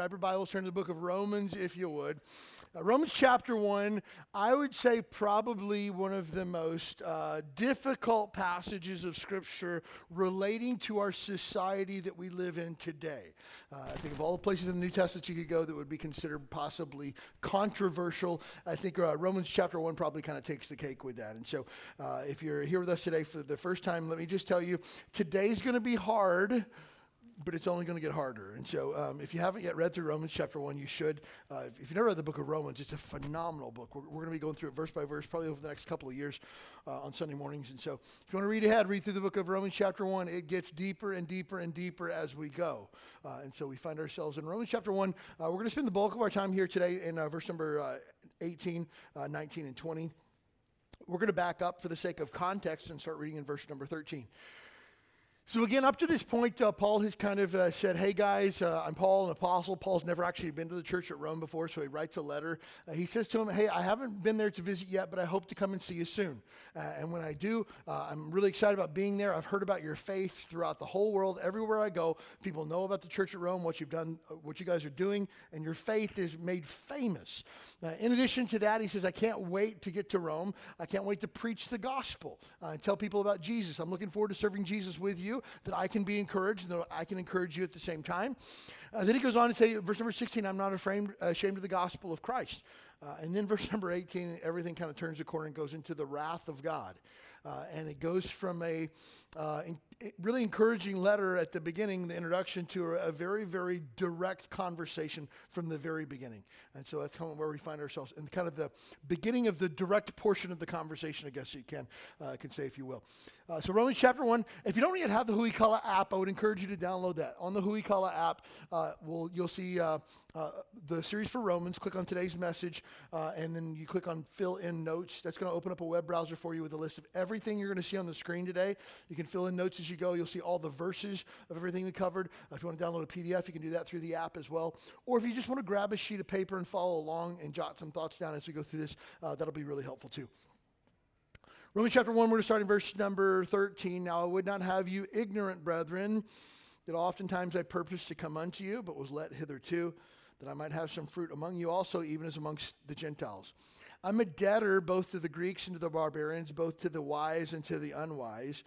Grab your Bibles, turn to the book of Romans, if you would. Uh, Romans chapter 1, I would say probably one of the most uh, difficult passages of Scripture relating to our society that we live in today. Uh, I think of all the places in the New Testament you could go that would be considered possibly controversial, I think uh, Romans chapter 1 probably kind of takes the cake with that. And so uh, if you're here with us today for the first time, let me just tell you today's going to be hard but it's only going to get harder. And so, um, if you haven't yet read through Romans chapter 1, you should. Uh, if, if you've never read the book of Romans, it's a phenomenal book. We're, we're going to be going through it verse by verse, probably over the next couple of years uh, on Sunday mornings. And so, if you want to read ahead, read through the book of Romans chapter 1. It gets deeper and deeper and deeper as we go. Uh, and so, we find ourselves in Romans chapter 1. Uh, we're going to spend the bulk of our time here today in uh, verse number uh, 18, 19, and 20. We're going to back up for the sake of context and start reading in verse number 13. So, again, up to this point, uh, Paul has kind of uh, said, Hey guys, uh, I'm Paul, an apostle. Paul's never actually been to the church at Rome before, so he writes a letter. Uh, he says to him, Hey, I haven't been there to visit yet, but I hope to come and see you soon. Uh, and when I do, uh, I'm really excited about being there. I've heard about your faith throughout the whole world. Everywhere I go, people know about the church at Rome, what you've done, what you guys are doing, and your faith is made famous. in addition to that, he says, I can't wait to get to Rome. I can't wait to preach the gospel and tell people about Jesus. I'm looking forward to serving Jesus with you, that I can be encouraged, and that I can encourage you at the same time. Uh, then he goes on to say, verse number 16, I'm not ashamed, ashamed of the gospel of Christ. Uh, and then verse number 18, everything kind of turns the corner and goes into the wrath of God. Uh, and it goes from a uh, really encouraging letter at the beginning, the introduction, to a, very, very direct conversation from the very beginning. And so that's kind of where we find ourselves in kind of the beginning of the direct portion of the conversation, I guess you can, uh, can say, if you will. Uh, so Romans chapter 1, if you don't yet have the Huikala app, I would encourage you to download that. On the Huikala app, uh, we'll, you'll see uh, uh, the series for Romans. Click on today's message, uh, and then you click on fill in notes. That's going to open up a web browser for you with a list of everything you're going to see on the screen today. You can fill in notes as you go. You'll see all the verses of everything we covered. Uh, if you want to download a PDF, you can do that through the app as well. Or if you just want to grab a sheet of paper and follow along and jot some thoughts down as we go through this, that'll be really helpful too. Romans chapter 1, we're going to start in verse number 13. Now I would not have you ignorant, brethren, that oftentimes I purposed to come unto you, but was let hitherto, that I might have some fruit among you also, even as amongst the Gentiles. I'm a debtor both to the Greeks and to the barbarians, both to the wise and to the unwise.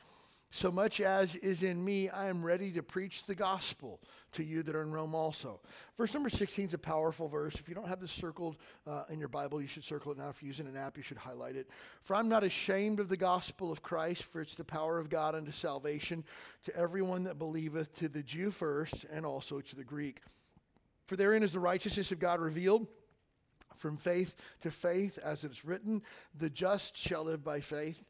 So much as is in me, I am ready to preach the gospel to you that are in Rome also. Verse number 16 is a powerful verse. If you don't have this circled uh, in your Bible, you should circle it now. If you're using an app, you should highlight it. For I'm not ashamed of the gospel of Christ, for it's the power of God unto salvation to everyone that believeth, to the Jew first, and also to the Greek. For therein is the righteousness of God revealed from faith to faith, as it is written, the just shall live by faith.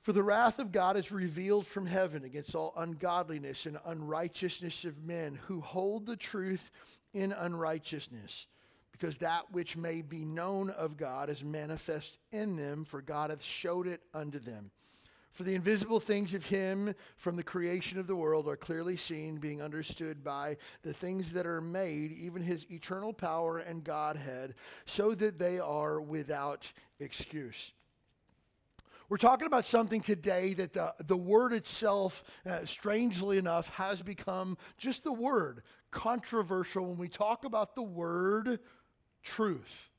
For the wrath of God is revealed from heaven against all ungodliness and unrighteousness of men who hold the truth in unrighteousness, because that which may be known of God is manifest in them, for God hath showed it unto them. For the invisible things of him from the creation of the world are clearly seen, being understood by the things that are made, even his eternal power and Godhead, so that they are without excuse. We're talking about something today that the, the word itself, uh, strangely enough, has become just the word controversial when we talk about the word truth.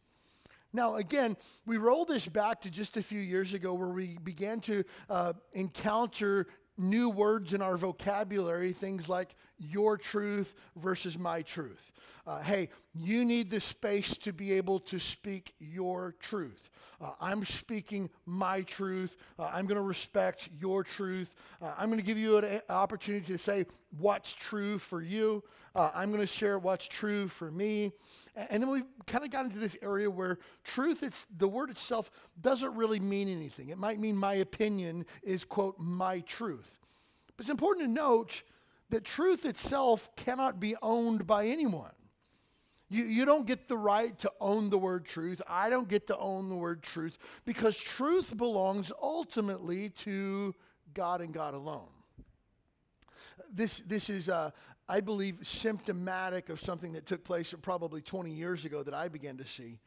Now, again, we roll this back to just a few years ago where we began to uh, encounter new words in our vocabulary, things like your truth versus my truth. Uh, hey, you need the space to be able to speak your truth. Uh, I'm speaking my truth. Uh, I'm going to respect your truth. Uh, I'm going to give you an opportunity to say what's true for you. Uh, I'm going to share what's true for me. And then we kind of got into this area where truth, it's, the word itself doesn't really mean anything. It might mean my opinion is, quote, my truth. But it's important to note that truth itself cannot be owned by anyone. You, you don't get the right to own the word truth. I don't get to own the word truth because truth belongs ultimately to God and God alone. This, this is, uh, I believe, symptomatic of something that took place probably 20 years ago that I began to see.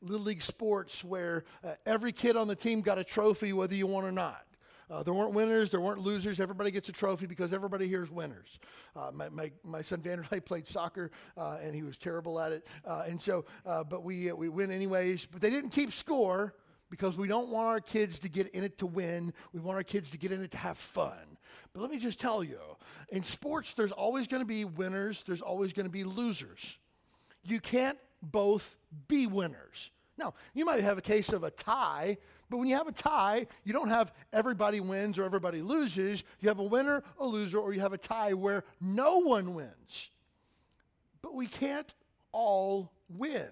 Little League sports, where uh, every kid on the team got a trophy, whether you won or not. Uh, there weren't winners, there weren't losers. Everybody gets a trophy because everybody here is winners. Uh, my, my, my son Vanderlei played soccer uh, and he was terrible at it. Uh, and so, uh, but we, uh, we win anyways. But they didn't keep score because we don't want our kids to get in it to win. We want our kids to get in it to have fun. But let me just tell you in sports, there's always going to be winners, there's always going to be losers. You can't both be winners. Now, you might have a case of a tie but when you have a tie, you don't have everybody wins or everybody loses. You have a winner, a loser, or you have a tie where no one wins. But we can't all win.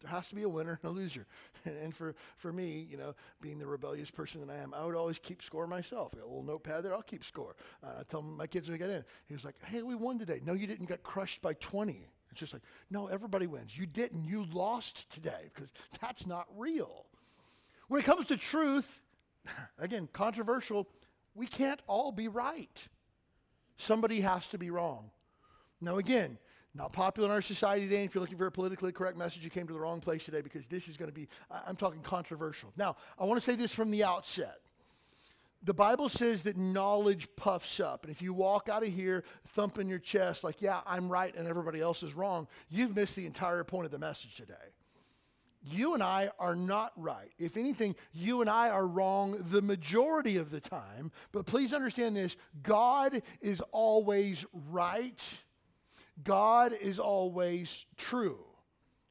There has to be a winner and a loser. And for, for me, you know, being the rebellious person that I am, I would always keep score myself. I got a little notepad there, I'll keep score. Uh, I tell my kids when we get in, he was like, hey, we won today. No, you didn't You got crushed by 20. It's just like, no, everybody wins. You didn't. You lost today because that's not real. When it comes to truth, again, controversial, we can't all be right. Somebody has to be wrong. Now, again, not popular in our society today. If you're looking for a politically correct message, you came to the wrong place today because this is going to be, I'm talking controversial. Now, I want to say this from the outset. The Bible says that knowledge puffs up. And if you walk out of here thumping your chest like, yeah, I'm right and everybody else is wrong, you've missed the entire point of the message today you and I are not right. If anything, you and I are wrong the majority of the time. But please understand this God is always right, God is always true.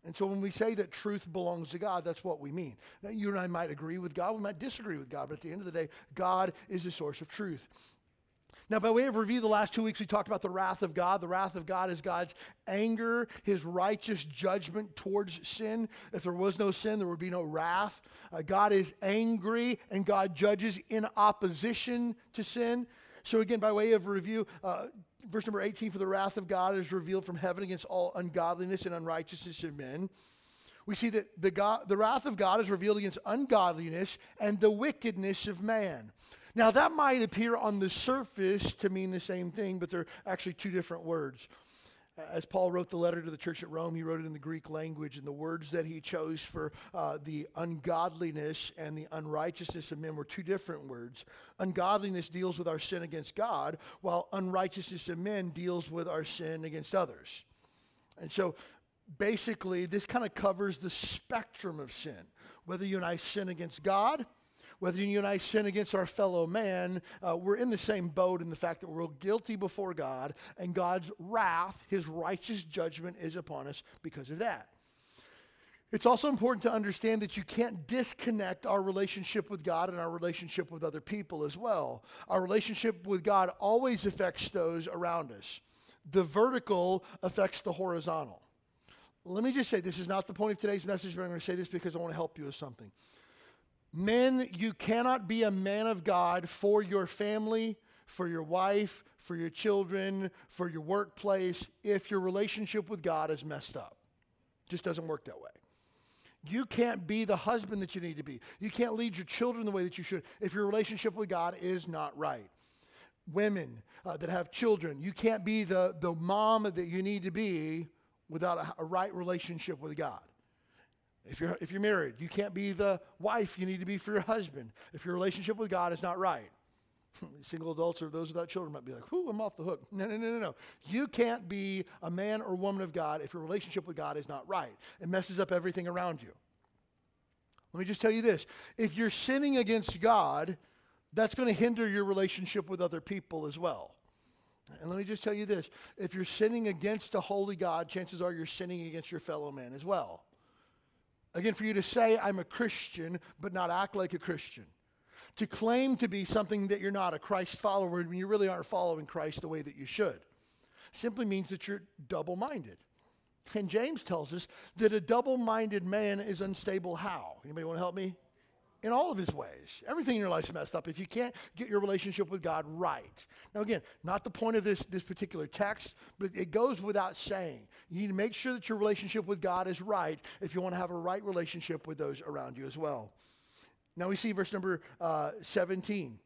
And so when we say that truth belongs to God, that's what we mean. Now, you and I might agree with God, we might disagree with God, but at the end of the day, God is the source of truth. Now, by way of review, the last two weeks we talked about the wrath of God. The wrath of God is God's anger, his righteous judgment towards sin. If there was no sin, there would be no wrath. Uh, God is angry and God judges in opposition to sin. So, again, by way of review, uh, verse number 18 for the wrath of God is revealed from heaven against all ungodliness and unrighteousness of men. We see that the, God, the wrath of God is revealed against ungodliness and the wickedness of man. Now, that might appear on the surface to mean the same thing, but they're actually two different words. As Paul wrote the letter to the church at Rome, he wrote it in the Greek language, and the words that he chose for uh, the ungodliness and the unrighteousness of men were two different words. Ungodliness deals with our sin against God, while unrighteousness of men deals with our sin against others. And so basically, this kind of covers the spectrum of sin. Whether you and I sin against God, whether you and I sin against our fellow man, uh, we're in the same boat in the fact that we're guilty before God, and God's wrath, his righteous judgment, is upon us because of that. It's also important to understand that you can't disconnect our relationship with God and our relationship with other people as well. Our relationship with God always affects those around us. The vertical affects the horizontal. Let me just say, this is not the point of today's message, but I'm going to say this because I want to help you with something. Men, you cannot be a man of God for your family, for your wife, for your children, for your workplace, if your relationship with God is messed up. It just doesn't work that way. You can't be the husband that you need to be. You can't lead your children the way that you should if your relationship with God is not right. Women uh, that have children, you can't be the, the mom that you need to be without a, a right relationship with God. If you're, if you're married, you can't be the wife you need to be for your husband if your relationship with God is not right. Single adults or those without children might be like, whoo, I'm off the hook. No, no, no, no, no. You can't be a man or woman of God if your relationship with God is not right. It messes up everything around you. Let me just tell you this if you're sinning against God, that's going to hinder your relationship with other people as well. And let me just tell you this if you're sinning against a holy God, chances are you're sinning against your fellow man as well. Again, for you to say, I'm a Christian, but not act like a Christian. To claim to be something that you're not, a Christ follower, when you really aren't following Christ the way that you should, simply means that you're double minded. And James tells us that a double minded man is unstable how? Anybody want to help me? in all of his ways. Everything in your life's messed up if you can't get your relationship with God right. Now, again, not the point of this, this particular text, but it goes without saying. You need to make sure that your relationship with God is right if you want to have a right relationship with those around you as well. Now, we see verse number uh, 17.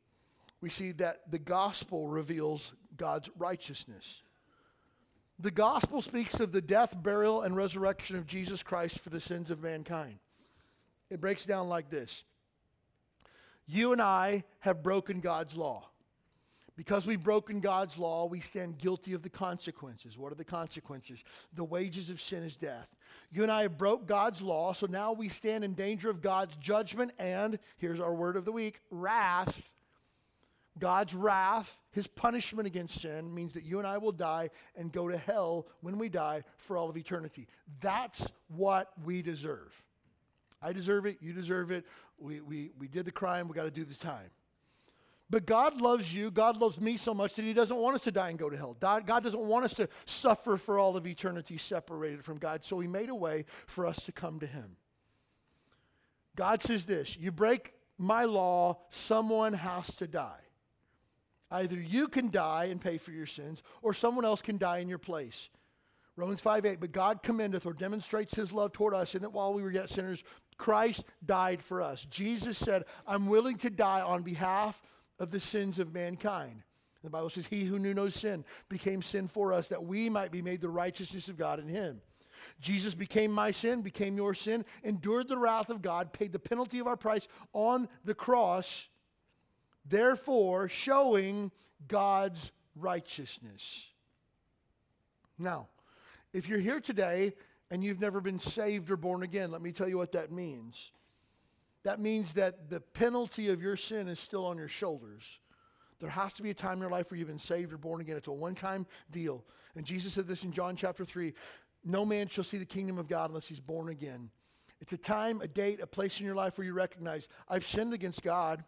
We see that the gospel reveals God's righteousness. The gospel speaks of the death, burial, and resurrection of Jesus Christ for the sins of mankind. It breaks down like this You and I have broken God's law. Because we've broken God's law, we stand guilty of the consequences. What are the consequences? The wages of sin is death. You and I have broke God's law, so now we stand in danger of God's judgment and, here's our word of the week, wrath. God's wrath, his punishment against sin, means that you and I will die and go to hell when we die for all of eternity. That's what we deserve. I deserve it. You deserve it. We, we, we did the crime. We got to do this time. But God loves you. God loves me so much that He doesn't want us to die and go to hell. God, doesn't want us to suffer for all of eternity separated from God. So He made a way for us to come to Him. God says this You break my law, someone has to die. Either you can die and pay for your sins, or someone else can die in your place. Romans 5 8, but God commendeth or demonstrates his love toward us in that while we were yet sinners, Christ died for us. Jesus said, I'm willing to die on behalf of the sins of mankind. The Bible says, He who knew no sin became sin for us that we might be made the righteousness of God in Him. Jesus became my sin, became your sin, endured the wrath of God, paid the penalty of our price on the cross, therefore showing God's righteousness. Now, if you're here today and you've never been saved or born again, let me tell you what that means. That means that the penalty of your sin is still on your shoulders. There has to be a time in your life where you've been saved or born again. It's a one time deal. And Jesus said this in John chapter 3 No man shall see the kingdom of God unless he's born again. It's a time, a date, a place in your life where you recognize I've sinned against God,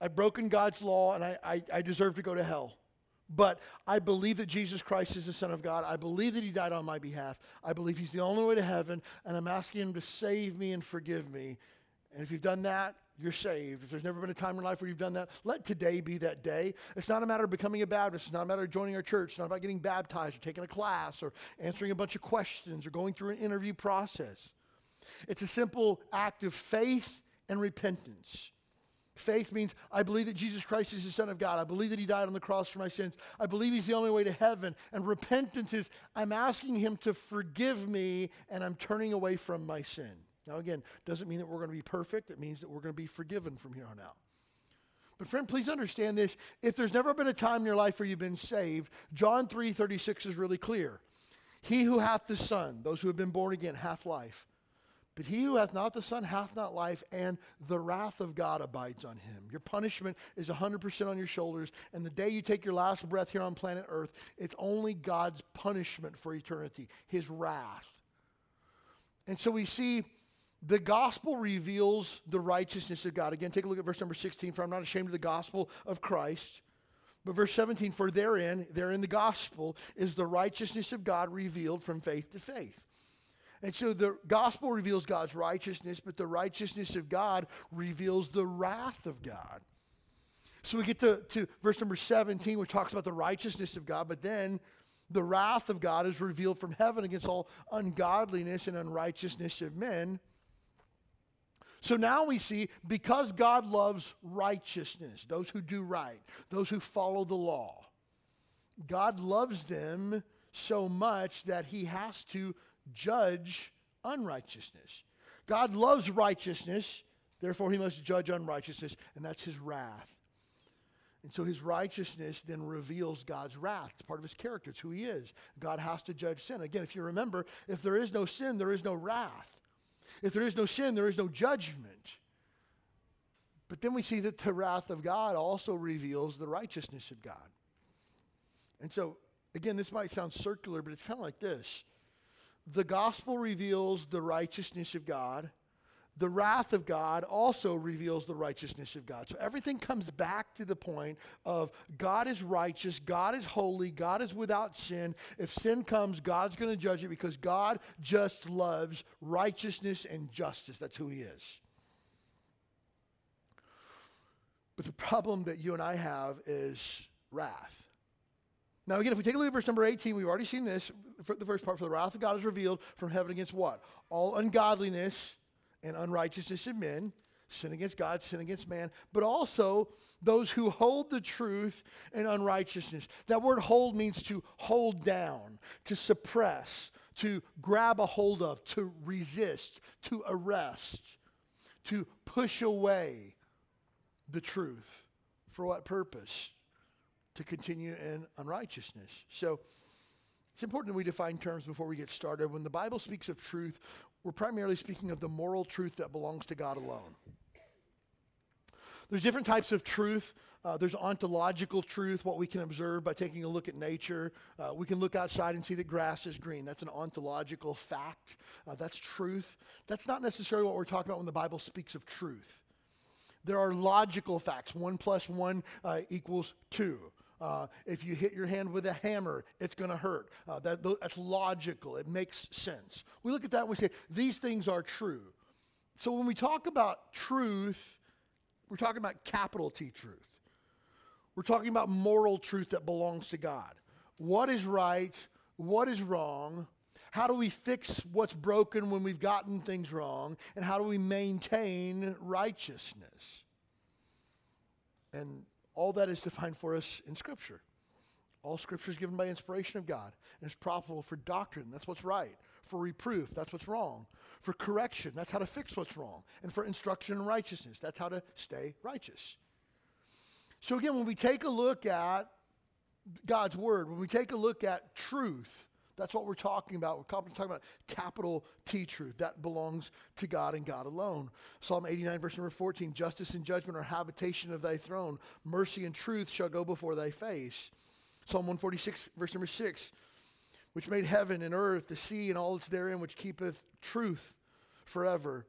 I've broken God's law, and I, I, I deserve to go to hell. But I believe that Jesus Christ is the Son of God. I believe that He died on my behalf. I believe He's the only way to heaven, and I'm asking Him to save me and forgive me. And if you've done that, you're saved. If there's never been a time in life where you've done that, let today be that day. It's not a matter of becoming a Baptist. It's not a matter of joining our church. It's not about getting baptized or taking a class or answering a bunch of questions or going through an interview process. It's a simple act of faith and repentance. Faith means I believe that Jesus Christ is the Son of God. I believe that He died on the cross for my sins. I believe He's the only way to heaven. And repentance is I'm asking Him to forgive me and I'm turning away from my sin. Now, again, doesn't mean that we're going to be perfect. It means that we're going to be forgiven from here on out. But friend, please understand this. If there's never been a time in your life where you've been saved, John 3 36 is really clear. He who hath the Son, those who have been born again, hath life. But he who hath not the Son hath not life, and the wrath of God abides on him. Your punishment is 100% on your shoulders, and the day you take your last breath here on planet Earth, it's only God's punishment for eternity, his wrath. And so we see the gospel reveals the righteousness of God. Again, take a look at verse number 16 for I'm not ashamed of the gospel of Christ. But verse 17, for therein, therein the gospel is the righteousness of God revealed from faith to faith. And so the gospel reveals God's righteousness, but the righteousness of God reveals the wrath of God. So we get to, to verse number 17, which talks about the righteousness of God, but then the wrath of God is revealed from heaven against all ungodliness and unrighteousness of men. So now we see because God loves righteousness, those who do right, those who follow the law, God loves them so much that he has to judge unrighteousness. God loves righteousness, therefore, he must judge unrighteousness, and that's his wrath. And so his righteousness then reveals God's wrath. It's part of his character, it's who he is. God has to judge sin. Again, if you remember, if there is no sin, there is no wrath. If there is no sin, there is no judgment. But then we see that the wrath of God also reveals the righteousness of God. And so, again, this might sound circular, but it's kind of like this the gospel reveals the righteousness of God. The wrath of God also reveals the righteousness of God. So everything comes back to the point of God is righteous, God is holy, God is without sin. If sin comes, God's going to judge it because God just loves righteousness and justice. That's who He is. But the problem that you and I have is wrath. Now, again, if we take a look at verse number 18, we've already seen this. The first part, for the wrath of God is revealed from heaven against what? All ungodliness and unrighteousness of men, sin against God, sin against man, but also those who hold the truth and unrighteousness. That word hold means to hold down, to suppress, to grab a hold of, to resist, to arrest, to push away the truth. For what purpose? To continue in unrighteousness. So it's important that we define terms before we get started. When the Bible speaks of truth, we're primarily speaking of the moral truth that belongs to God alone. There's different types of truth. Uh, there's ontological truth, what we can observe by taking a look at nature. Uh, we can look outside and see that grass is green. That's an ontological fact. Uh, that's truth. That's not necessarily what we're talking about when the Bible speaks of truth. There are logical facts. One plus one uh, equals two. Uh, if you hit your hand with a hammer, it's going to hurt. Uh, that, that's logical. It makes sense. We look at that and we say, these things are true. So when we talk about truth, we're talking about capital T truth. We're talking about moral truth that belongs to God. What is right? What is wrong? How do we fix what's broken when we've gotten things wrong? And how do we maintain righteousness? And all that is defined for us in Scripture. All Scripture is given by inspiration of God and is profitable for doctrine. That's what's right. For reproof. That's what's wrong. For correction. That's how to fix what's wrong. And for instruction in righteousness. That's how to stay righteous. So, again, when we take a look at God's Word, when we take a look at truth, that's what we're talking about. We're talking about capital T truth. That belongs to God and God alone. Psalm 89, verse number 14 Justice and judgment are habitation of thy throne. Mercy and truth shall go before thy face. Psalm 146, verse number 6 which made heaven and earth, the sea, and all that's therein, which keepeth truth forever.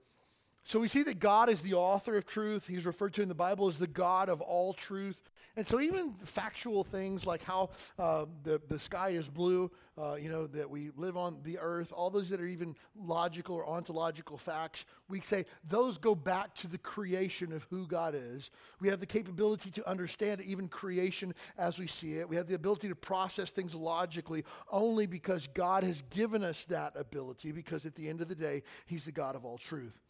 So we see that God is the author of truth. He's referred to in the Bible as the God of all truth. And so even factual things like how uh, the, the sky is blue, uh, you know, that we live on the earth, all those that are even logical or ontological facts, we say those go back to the creation of who God is. We have the capability to understand even creation as we see it. We have the ability to process things logically only because God has given us that ability, because at the end of the day, He's the God of all truth.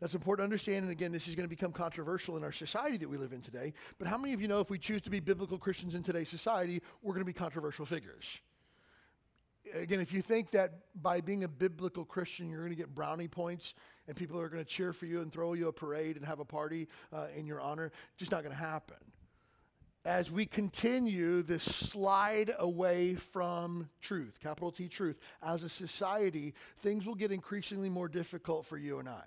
That's important to understand. And again, this is going to become controversial in our society that we live in today. But how many of you know if we choose to be biblical Christians in today's society, we're going to be controversial figures? Again, if you think that by being a biblical Christian, you're going to get brownie points and people are going to cheer for you and throw you a parade and have a party uh, in your honor, just not going to happen. As we continue this slide away from truth, capital T truth, as a society, things will get increasingly more difficult for you and I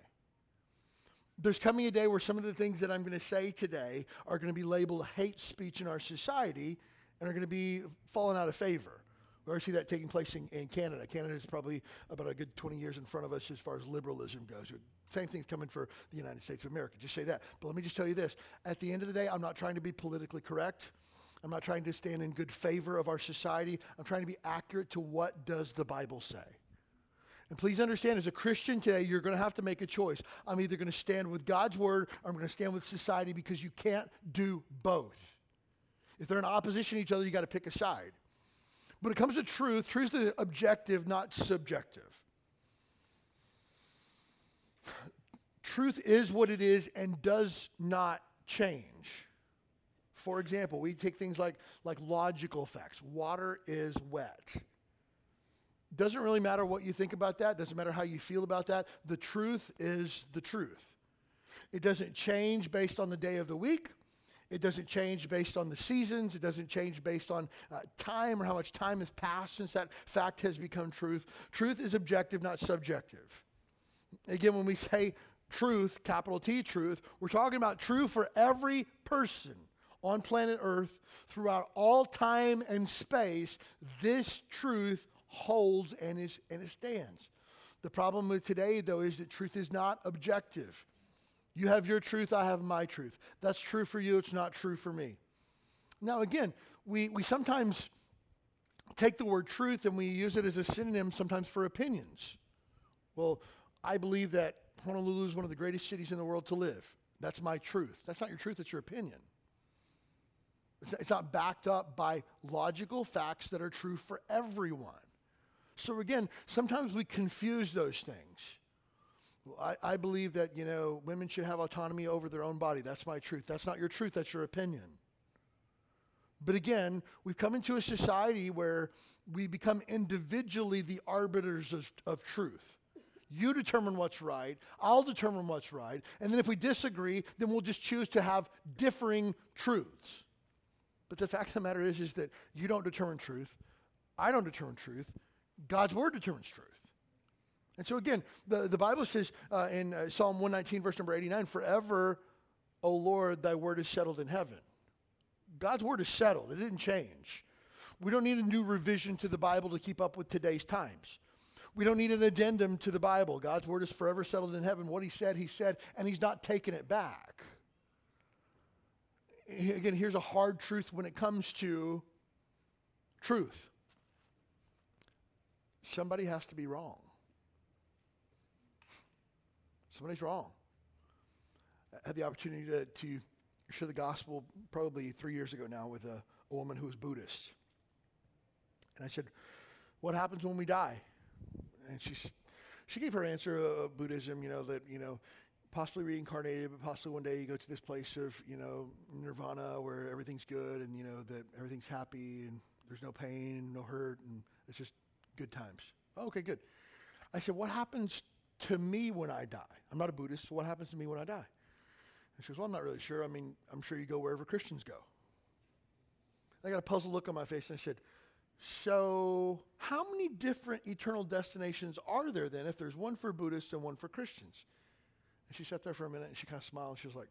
there's coming a day where some of the things that I'm going to say today are going to be labeled hate speech in our society and are going to be falling out of favor. We already see that taking place in, in Canada. Canada is probably about a good 20 years in front of us as far as liberalism goes. Same thing's coming for the United States of America. Just say that. But let me just tell you this. At the end of the day, I'm not trying to be politically correct. I'm not trying to stand in good favor of our society. I'm trying to be accurate to what does the Bible say. And please understand, as a Christian today, you're going to have to make a choice. I'm either going to stand with God's word or I'm going to stand with society because you can't do both. If they're in opposition to each other, you got to pick a side. When it comes to truth, truth is objective, not subjective. Truth is what it is and does not change. For example, we take things like, like logical facts. Water is wet. Doesn't really matter what you think about that, doesn't matter how you feel about that. The truth is the truth. It doesn't change based on the day of the week. It doesn't change based on the seasons. It doesn't change based on uh, time or how much time has passed since that fact has become truth. Truth is objective, not subjective. Again, when we say truth, capital T truth, we're talking about truth for every person on planet Earth throughout all time and space. This truth holds and, is, and it stands. The problem with today, though, is that truth is not objective. You have your truth, I have my truth. That's true for you, it's not true for me. Now, again, we, we sometimes take the word truth and we use it as a synonym sometimes for opinions. Well, I believe that Honolulu is one of the greatest cities in the world to live. That's my truth. That's not your truth, it's your opinion. It's, it's not backed up by logical facts that are true for everyone. So again, sometimes we confuse those things. I, I, believe that, you know, women should have autonomy over their own body. That's my truth. That's not your truth, that's your opinion. But again, we've come into a society where we become individually the arbiters of, of truth. You determine what's right, I'll determine what's right, and then if we disagree, then we'll just choose to have differing truths. But the fact of the matter is, is that you don't determine truth, I don't determine truth, God's word determines truth. And so again, the, the Bible says uh, in uh, Psalm 119, verse number 89, forever, O Lord, thy word is settled in heaven. God's word is settled. It didn't change. We don't need a new revision to the Bible to keep up with today's times. We don't need an addendum to the Bible. God's word is forever settled in heaven. What he said, he said, and he's not taking it back. Again, here's a hard truth when it comes to truth somebody has to be wrong. Somebody's wrong. I had the opportunity to, to share the gospel probably three years ago now with a, a woman who was Buddhist. And I said, What happens when we die? And she, she gave her answer of Buddhism, you know, that, you know, possibly reincarnated, but possibly one day you go to this place of, you know, nirvana where everything's good and, you know, that everything's happy and there's no pain no hurt and it's just good times. Oh, okay, good. I said, What happens to me when I die? I'm not a Buddhist, so what happens to me when I die? And she goes, Well, I'm not really sure. I mean, I'm sure you go wherever Christians go. I got a puzzled look on my face and I said, So, how many different eternal destinations are there then if there's one for Buddhists and one for Christians? And she sat there for a minute and she kind of smiled and she was like,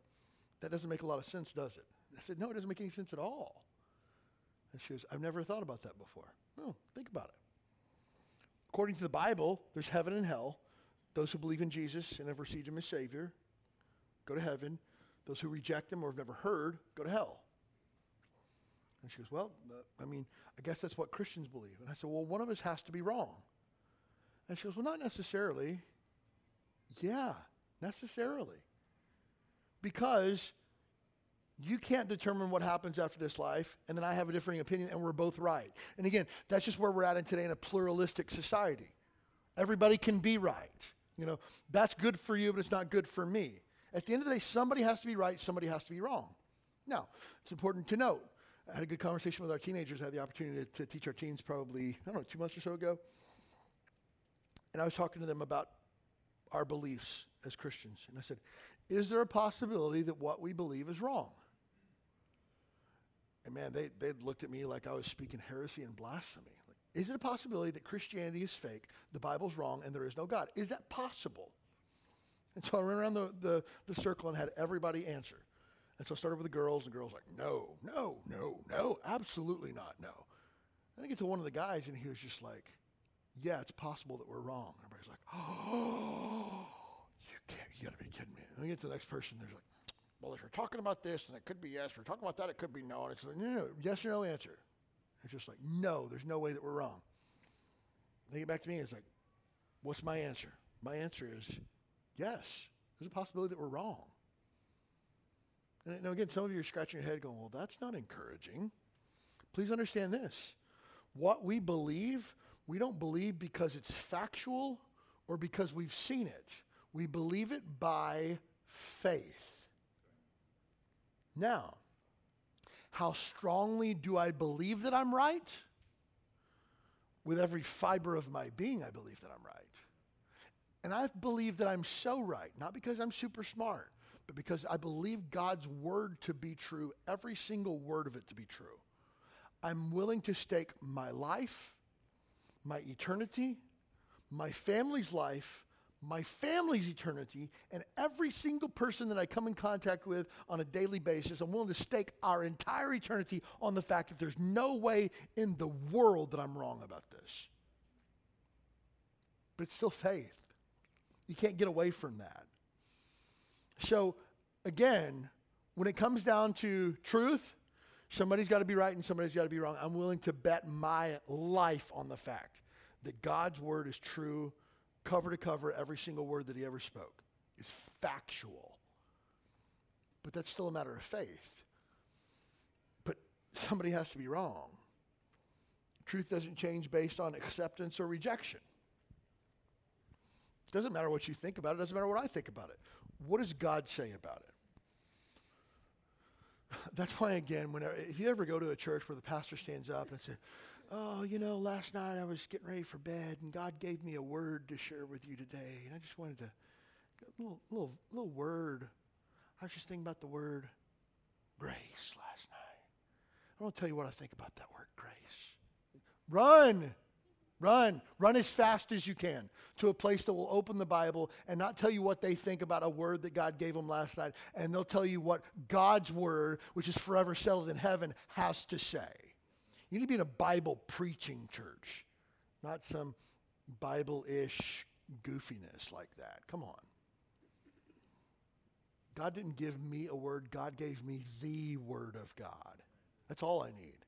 That doesn't make a lot of sense, does it? I said, No, it doesn't make any sense at all. And she goes, I've never thought about that before. No, think about it. According to the Bible, there's heaven and hell. Those who believe in Jesus and have received him as Savior go to heaven. Those who reject him or have never heard go to hell. And she goes, Well, uh, I mean, I guess that's what Christians believe. And I said, Well, one of us has to be wrong. And she goes, Well, not necessarily. Yeah, necessarily. Because you can't determine what happens after this life, and then I have a differing opinion, and we're both right. And again, that's just where we're at in today in a pluralistic society. Everybody can be right. You know, that's good for you, but it's not good for me. At the end of the day, somebody has to be right, somebody has to be wrong. Now, it's important to note. I had a good conversation with our teenagers. I had the opportunity to, to teach our teens probably, I don't know, two months or so ago. And I was talking to them about our beliefs as Christians. And I said, Is there a possibility that what we believe is wrong? And man, they, they looked at me like I was speaking heresy and blasphemy. Like, is it a possibility that Christianity is fake, the Bible's wrong, and there is no God? Is that possible? And so I ran around the, the, the circle and had everybody answer. And so I started with the girls, and the girls like, no, no, no, no, absolutely not, no. And I get to one of the guys, and he was just like, yeah, it's possible that we're wrong. And everybody's like, oh, you can't, you gotta be kidding me. And I get to the next person, they're like, well, if you're talking about this, then it could be yes. If you're talking about that, it could be no. And it's like, no, no, no, yes or no answer. It's just like, no, there's no way that we're wrong. They get back to me, and it's like, what's my answer? My answer is yes. There's a possibility that we're wrong. And now, again, some of you are scratching your head going, well, that's not encouraging. Please understand this. What we believe, we don't believe because it's factual or because we've seen it. We believe it by faith. Now, how strongly do I believe that I'm right? With every fiber of my being, I believe that I'm right. And I believe that I'm so right, not because I'm super smart, but because I believe God's word to be true, every single word of it to be true. I'm willing to stake my life, my eternity, my family's life, my family's eternity, and every single person that I come in contact with on a daily basis, I'm willing to stake our entire eternity on the fact that there's no way in the world that I'm wrong about this. But it's still faith. You can't get away from that. So, again, when it comes down to truth, somebody's got to be right and somebody's got to be wrong. I'm willing to bet my life on the fact that God's word is true cover to cover, every single word that he ever spoke is factual. but that's still a matter of faith. But somebody has to be wrong. Truth doesn't change based on acceptance or rejection. It Doesn't matter what you think about it, doesn't matter what I think about it. What does God say about it? That's why, again, whenever, if you ever go to a church where the pastor stands up and says, Oh, you know, last night I was getting ready for bed and God gave me a word to share with you today. And I just wanted to, a little, little, little word. I was just thinking about the word grace last night. I want to tell you what I think about that word grace. Run. Run. Run as fast as you can to a place that will open the Bible and not tell you what they think about a word that God gave them last night. And they'll tell you what God's word, which is forever settled in heaven, has to say. You need to be in a Bible preaching church, not some Bible ish goofiness like that. Come on. God didn't give me a word, God gave me the word of God. That's all I need.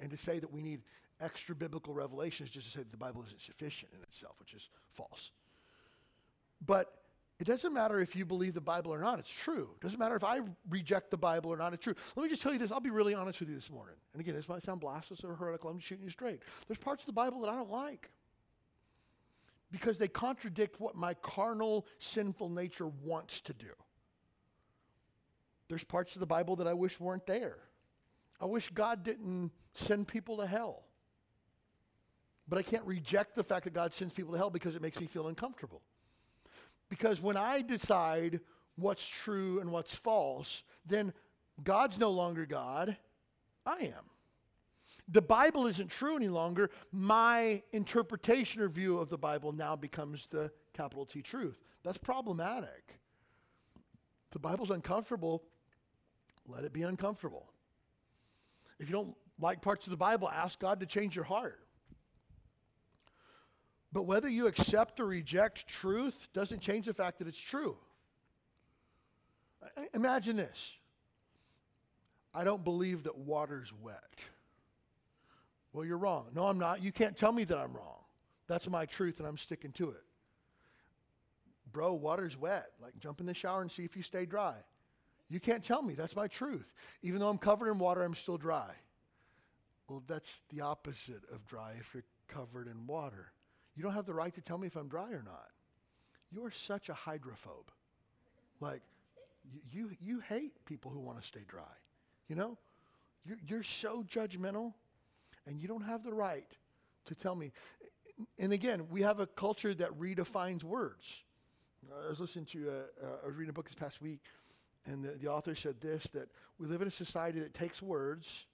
And to say that we need extra biblical revelation is just to say that the Bible isn't sufficient in itself, which is false. But it doesn't matter if you believe the Bible or not, it's true. It doesn't matter if I reject the Bible or not, it's true. Let me just tell you this. I'll be really honest with you this morning. And again, this might sound blasphemous or heretical. I'm shooting you straight. There's parts of the Bible that I don't like because they contradict what my carnal, sinful nature wants to do. There's parts of the Bible that I wish weren't there. I wish God didn't send people to hell. But I can't reject the fact that God sends people to hell because it makes me feel uncomfortable. Because when I decide what's true and what's false, then God's no longer God, I am. The Bible isn't true any longer. My interpretation or view of the Bible now becomes the capital T truth. That's problematic. the Bible's uncomfortable, let it be uncomfortable. If you don't like parts of the Bible, ask God to change your heart. But whether you accept or reject truth doesn't change the fact that it's true. Imagine this I don't believe that water's wet. Well, you're wrong. No, I'm not. You can't tell me that I'm wrong. That's my truth, and I'm sticking to it. Bro, water's wet. Like, jump in the shower and see if you stay dry. You can't tell me. That's my truth. Even though I'm covered in water, I'm still dry. Well, that's the opposite of dry if you're covered in water. You don't have the right to tell me if I'm dry or not. You are such a hydrophobe. Like, you, you, hate people who want to stay dry. You know? You're, you're so judgmental, and you don't have the right to tell me. And again, we have a culture that redefines words. I was listening to, uh, uh, I was reading a book this past week, and the, the author said this that we live in a society that takes words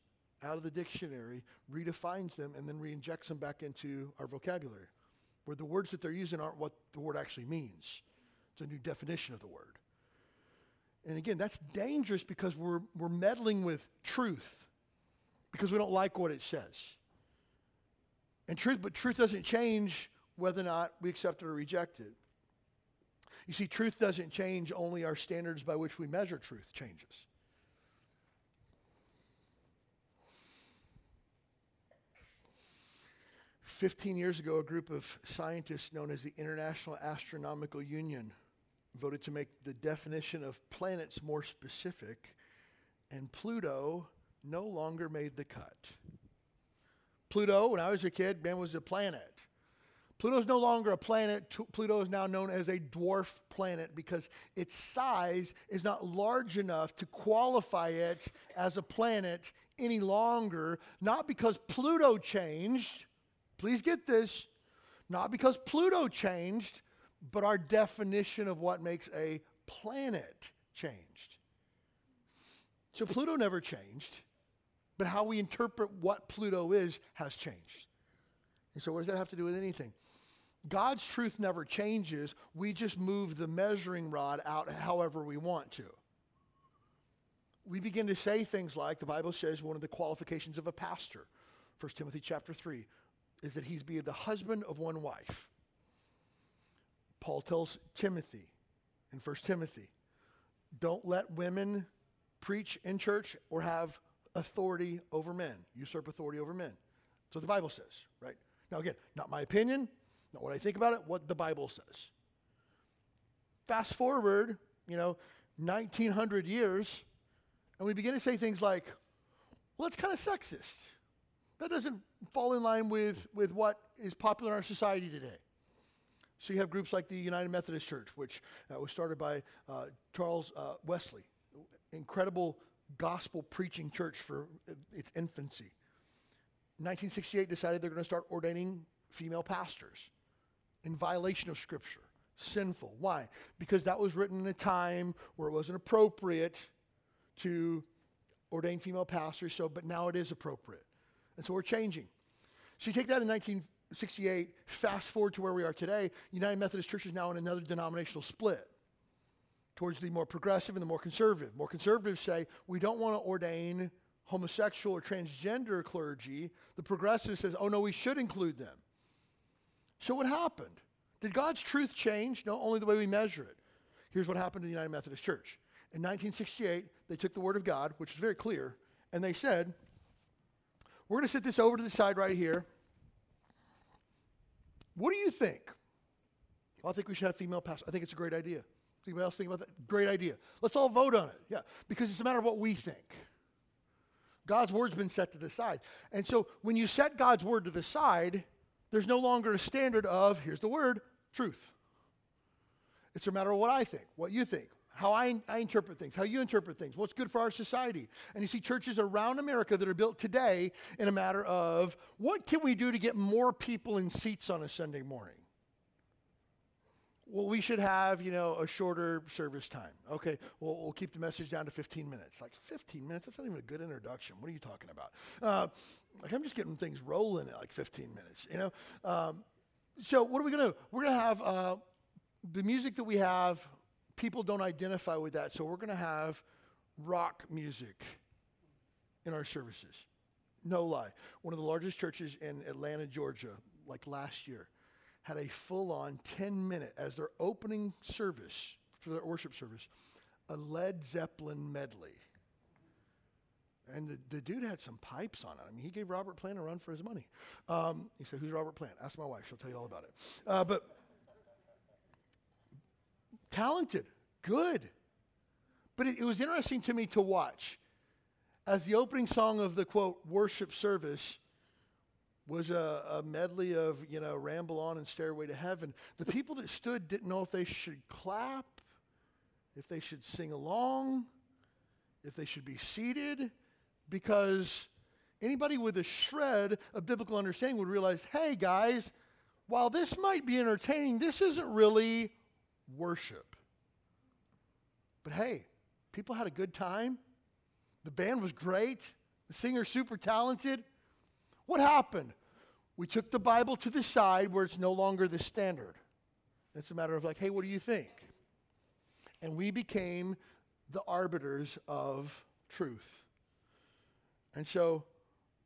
out of the dictionary, redefines them, and then reinjects them back into our vocabulary where the words that they're using aren't what the word actually means. It's a new definition of the word. And again, that's dangerous because we're, we're meddling with truth because we don't like what it says. And truth, but truth doesn't change whether or not we accept it or reject it. You see, truth doesn't change, only our standards by which we measure truth changes. 15 years ago, a group of scientists known as the International Astronomical Union voted to make the definition of planets more specific, and Pluto no longer made the cut. Pluto, when I was a kid, man, was a planet. Pluto is no longer a planet. Pluto is now known as a dwarf planet because its size is not large enough to qualify it as a planet any longer, not because Pluto changed Please get this. Not because Pluto changed, but our definition of what makes a planet changed. So Pluto never changed, but how we interpret what Pluto is has changed. And so, what does that have to do with anything? God's truth never changes. We just move the measuring rod out however we want to. We begin to say things like the Bible says one of the qualifications of a pastor, 1 Timothy chapter 3, is that he's be the husband of one wife. Paul tells Timothy in 1 Timothy, don't let women preach in church or have authority over men, usurp authority over men. That's what the Bible says, right? Now, again, not my opinion, not what I think about it, what the Bible says. Fast forward, you know, 1900 years, and we begin to say things like, well, that's kind of sexist. That doesn't fall in line with, with what is popular in our society today. So you have groups like the United Methodist Church, which uh, was started by uh, Charles uh, Wesley, incredible gospel preaching church for its infancy. 1968 decided they're going to start ordaining female pastors in violation of Scripture. Sinful. Why? Because that was written in a time where it wasn't appropriate to ordain female pastors, so but now it is appropriate. And so we're changing. So you take that in 1968, fast forward to where we are today, United Methodist Church is now in another denominational split towards the more progressive and the more conservative. More conservatives say we don't want to ordain homosexual or transgender clergy. The progressive says, oh no, we should include them. So what happened? Did God's truth change? No, only the way we measure it. Here's what happened to the United Methodist Church. In 1968, they took the Word of God, which is very clear, and they said, We're going to set this over to the side right here. What do you think? Well, I think we should have female pastors. I think it's a great idea. Anybody else think about that? Great idea. Let's all vote on it. Yeah, because it's a matter of what we think. God's word's been set to the side. And so when you set God's word to the side, there's no longer a standard of, here's the word, truth. It's a matter of what I think, what you think, how I, I interpret things, how you interpret things, what's good for our society. And you see churches around America that are built today in a matter of what can we do to get more people in seats on a Sunday morning? well, we should have, you know, a shorter service time. Okay, well, we'll keep the message down to 15 minutes. Like 15 minutes? That's not even a good introduction. What are you talking about? Uh, like I'm just getting things rolling at like 15 minutes, you know? Um, so what are we going to do? We're going to have uh, the music that we have, people don't identify with that. So we're going to have rock music in our services. No lie. One of the largest churches in Atlanta, Georgia, like last year, had a full on 10 minute, as their opening service for their worship service, a Led Zeppelin medley. And the, the dude had some pipes on it. I mean, he gave Robert Plant a run for his money. Um, he said, Who's Robert Plant? Ask my wife, she'll tell you all about it. Uh, but talented, good. But it, it was interesting to me to watch. As the opening song of the quote, worship service, was a, a, medley of, you know, Ramble On and Stairway to Heaven. The people that stood didn't know if they should clap, if they should sing along, if they should be seated, because anybody with a shred of biblical understanding would realize hey, guys, while this might be entertaining, this isn't really worship. But hey, people had a good time. The band was great. The singer super talented. What happened? We took the Bible to the side where it's no longer the standard. It's a matter of like, hey, what do you think? And we became the arbiters of truth. And so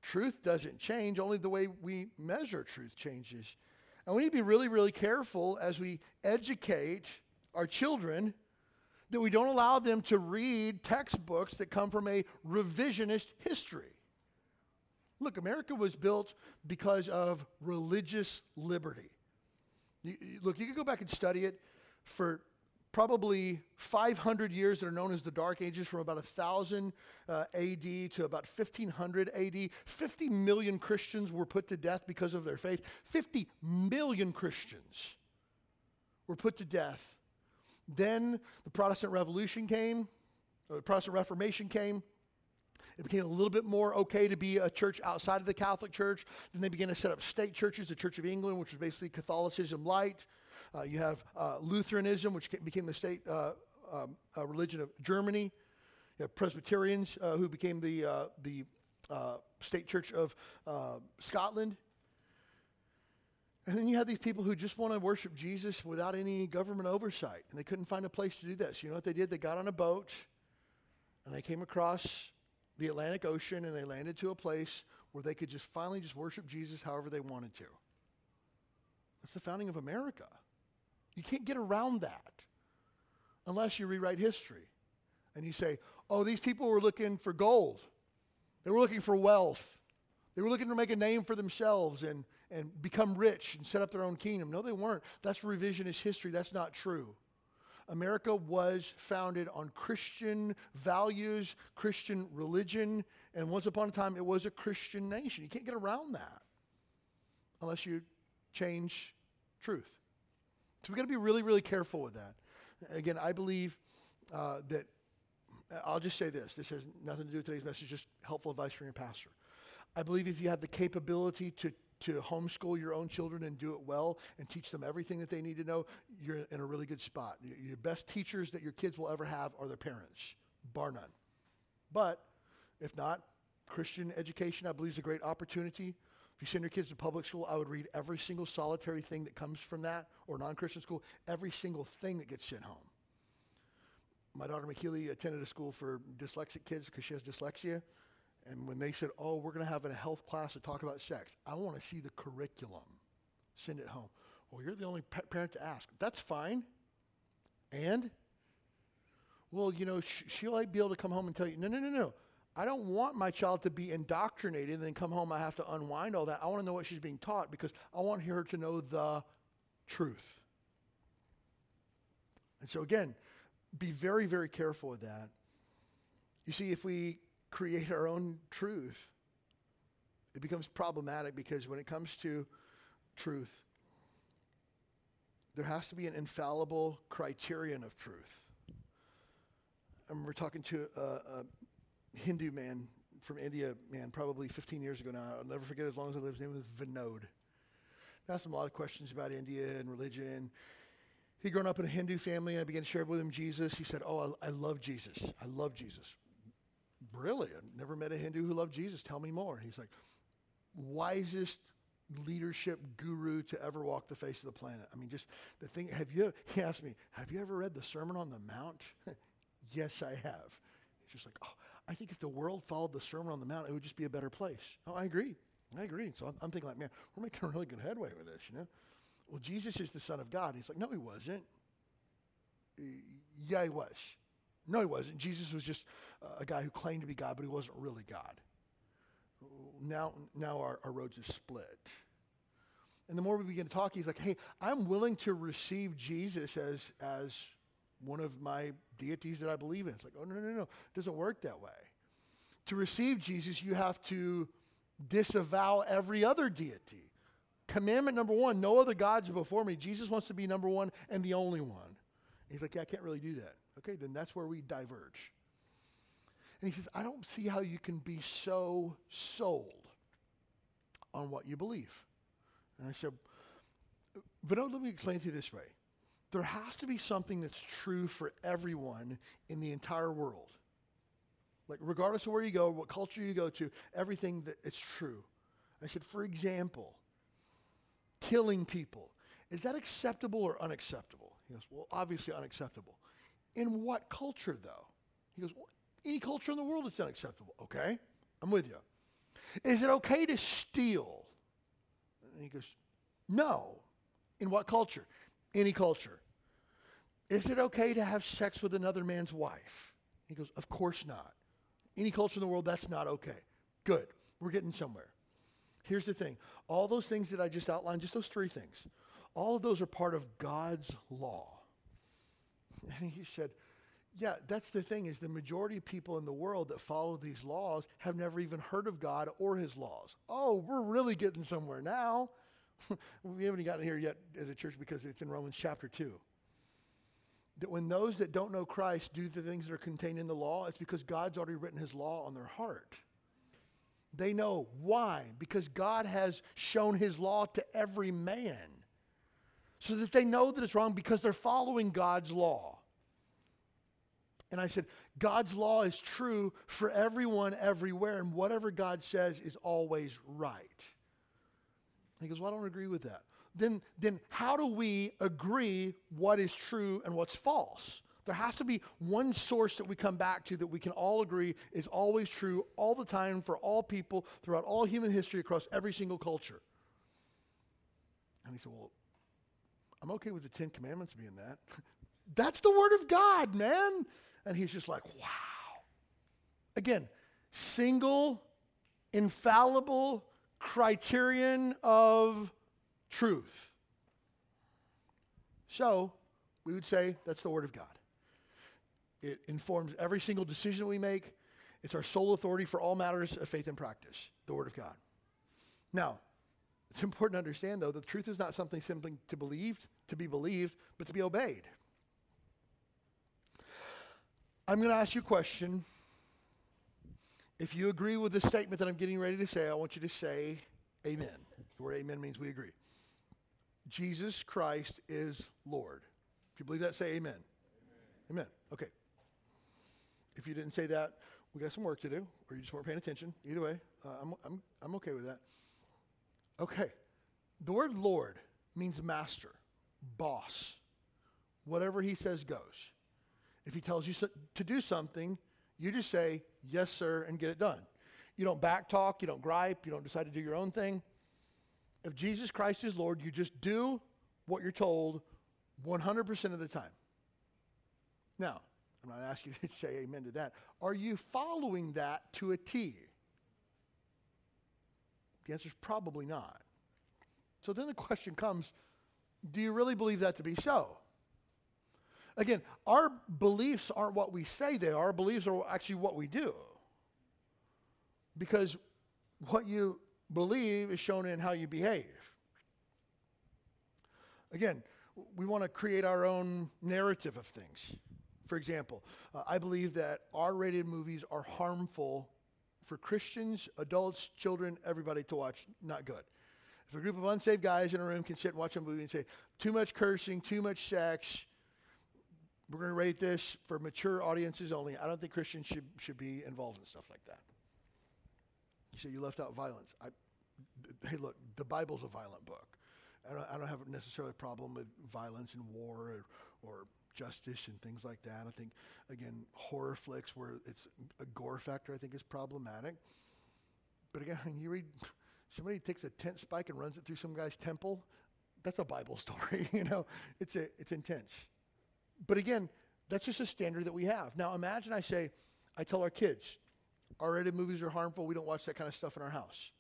truth doesn't change, only the way we measure truth changes. And we need to be really, really careful as we educate our children that we don't allow them to read textbooks that come from a revisionist history. Look, America was built because of religious liberty. You, look, you can go back and study it for probably 500 years that are known as the Dark Ages, from about 1000 uh, AD to about 1500 AD. 50 million Christians were put to death because of their faith. 50 million Christians were put to death. Then the Protestant Revolution came, the Protestant Reformation came. It became a little bit more okay to be a church outside of the Catholic Church. Then they began to set up state churches, the Church of England, which was basically Catholicism light. Uh, you have uh, Lutheranism, which became the state uh, um, uh, religion of Germany. You have Presbyterians, who became the, the state church of Scotland. And then you have these people who just want to worship Jesus without any government oversight, and they couldn't find a place to do this. You know what they did? They got on a boat, and they came across the Atlantic Ocean and they landed to a place where they could just finally just worship Jesus however they wanted to. That's the founding of America. You can't get around that unless you rewrite history and you say, oh, these people were looking for gold. They were looking for wealth. They were looking to make a name for themselves and, and become rich and set up their own kingdom. No, they weren't. That's revisionist history. That's not true. America was founded on Christian values, Christian religion, and once upon a time it was a Christian nation. You can't get around that unless you change truth. So we've got to be really, really careful with that. Again, I believe uh, that, I'll just say this this has nothing to do with today's message, just helpful advice from your pastor. I believe if you have the capability to, to homeschool your own children and do it well and teach them everything that they need to know, you're in a really good spot. Your best teachers that your kids will ever have are their parents, bar none. But if not, Christian education, I believe, is a great opportunity. If you send your kids to public school, I would read every single solitary thing that comes from that, or non Christian school, every single thing that gets sent home. My daughter McKeely attended a school for dyslexic kids because she has dyslexia. And when they said, oh, we're going to have a health class to talk about sex, I want to see the curriculum. Send it home. Well, you're the only pa- parent to ask. That's fine. And? Well, you know, sh- she'll be able to come home and tell you, no, no, no, no. I don't want my child to be indoctrinated and then come home I have to unwind all that. I want to know what she's being taught because I want her to know the truth. And so again, be very, very careful with that. You see, if we create our own truth, it becomes problematic because when it comes to truth, there has to be an infallible criterion of truth. I remember talking to a, a Hindu man from India, man, probably 15 years ago now. I'll never forget as long as I live. His name was Vinod. I asked him a lot of questions about India and religion. He'd grown up in a Hindu family, I began to share with him Jesus. He said, Oh, I, I love Jesus. I love Jesus. Really? I never met a Hindu who loved Jesus. Tell me more. He's like, wisest leadership guru to ever walk the face of the planet. I mean, just the thing, have you, he asked me, have you ever read the Sermon on the Mount? yes, I have. He's just like, oh, I think if the world followed the Sermon on the Mount, it would just be a better place. Oh, I agree. I agree. So I'm, I'm thinking like, man, we're making really good headway with this, you know? Well, Jesus is the Son of God. He's like, no, he wasn't. Yeah, he was. No, he wasn't. Jesus was just a guy who claimed to be God, but he wasn't really God. Now, now our, our roads are split. And the more we begin to talk, he's like, hey, I'm willing to receive Jesus as, as one of my deities that I believe in. It's like, oh, no, no, no. It doesn't work that way. To receive Jesus, you have to disavow every other deity. Commandment number one no other gods before me. Jesus wants to be number one and the only one. He's like, yeah, I can't really do that. Okay, then that's where we diverge. And he says, I don't see how you can be so sold on what you believe. And I said, Vinod, let me explain to you this way. There has to be something that's true for everyone in the entire world. Like, regardless of where you go, what culture you go to, everything that it's true. I said, for example, killing people. Is that acceptable or unacceptable? He goes, well, obviously unacceptable. In what culture, though? He goes, well, any culture in the world it's unacceptable. Okay, I'm with you. Is it okay to steal? And he goes, no. In what culture? Any culture. Is it okay to have sex with another man's wife? He goes, of course not. Any culture in the world, that's not okay. Good. We're getting somewhere. Here's the thing all those things that I just outlined, just those three things, all of those are part of God's law. And he said, yeah, that's the thing is the majority of people in the world that follow these laws have never even heard of God or his laws. Oh, we're really getting somewhere now. we haven't gotten here yet as a church because it's in Romans chapter 2. That when those that don't know Christ do the things that are contained in the law, it's because God's already written his law on their heart. They know why? Because God has shown his law to every man so that they know that it's wrong because they're following God's law. And I said, God's law is true for everyone, everywhere, and whatever God says is always right. He goes, Well, I don't agree with that. Then, then how do we agree what is true and what's false? There has to be one source that we come back to that we can all agree is always true all the time for all people throughout all human history across every single culture. And he said, Well, I'm okay with the Ten Commandments being that. That's the Word of God, man. And he's just like, wow. Again, single, infallible criterion of truth. So, we would say that's the Word of God. It informs every single decision we make. It's our sole authority for all matters of faith and practice, the Word of God. Now, it's important to understand, though, that the truth is not something simply to believe, to be believed, but to be obeyed. I'm going to ask you a question. If you agree with the statement that I'm getting ready to say, I want you to say amen. The word amen means we agree. Jesus Christ is Lord. If you believe that, say amen. Amen. amen. Okay. If you didn't say that, we got some work to do, or you just weren't paying attention. Either way, uh, I'm, I'm, I'm okay with that. Okay. The word Lord means master, boss. Whatever he says goes. If he tells you so, to do something, you just say, yes, sir, and get it done. You don't backtalk, you don't gripe, you don't decide to do your own thing. If Jesus Christ is Lord, you just do what you're told 100% of the time. Now, I'm not asking you to say amen to that. Are you following that to a T? The answer is probably not. So then the question comes do you really believe that to be so? Again, our beliefs aren't what we say they are, our beliefs are actually what we do. Because what you believe is shown in how you behave. Again, we want to create our own narrative of things. For example, uh, I believe that R rated movies are harmful for Christians, adults, children, everybody to watch. Not good. If a group of unsaved guys in a room can sit and watch a movie and say, too much cursing, too much sex, we're going to rate this for mature audiences only. I don't think Christians should, should be involved in stuff like that. You say you left out violence. I, hey, look, the Bible's a violent book. I don't, I don't have necessarily a problem with violence and war or, or justice and things like that. I think, again, horror flicks where it's a gore factor, I think is problematic. But again, you read somebody takes a tent spike and runs it through some guy's temple, that's a Bible story, you know. It's a, it's intense. But again, that's just a standard that we have. Now imagine I say, I tell our kids, R-rated movies are harmful. We don't watch that kind of stuff in our house.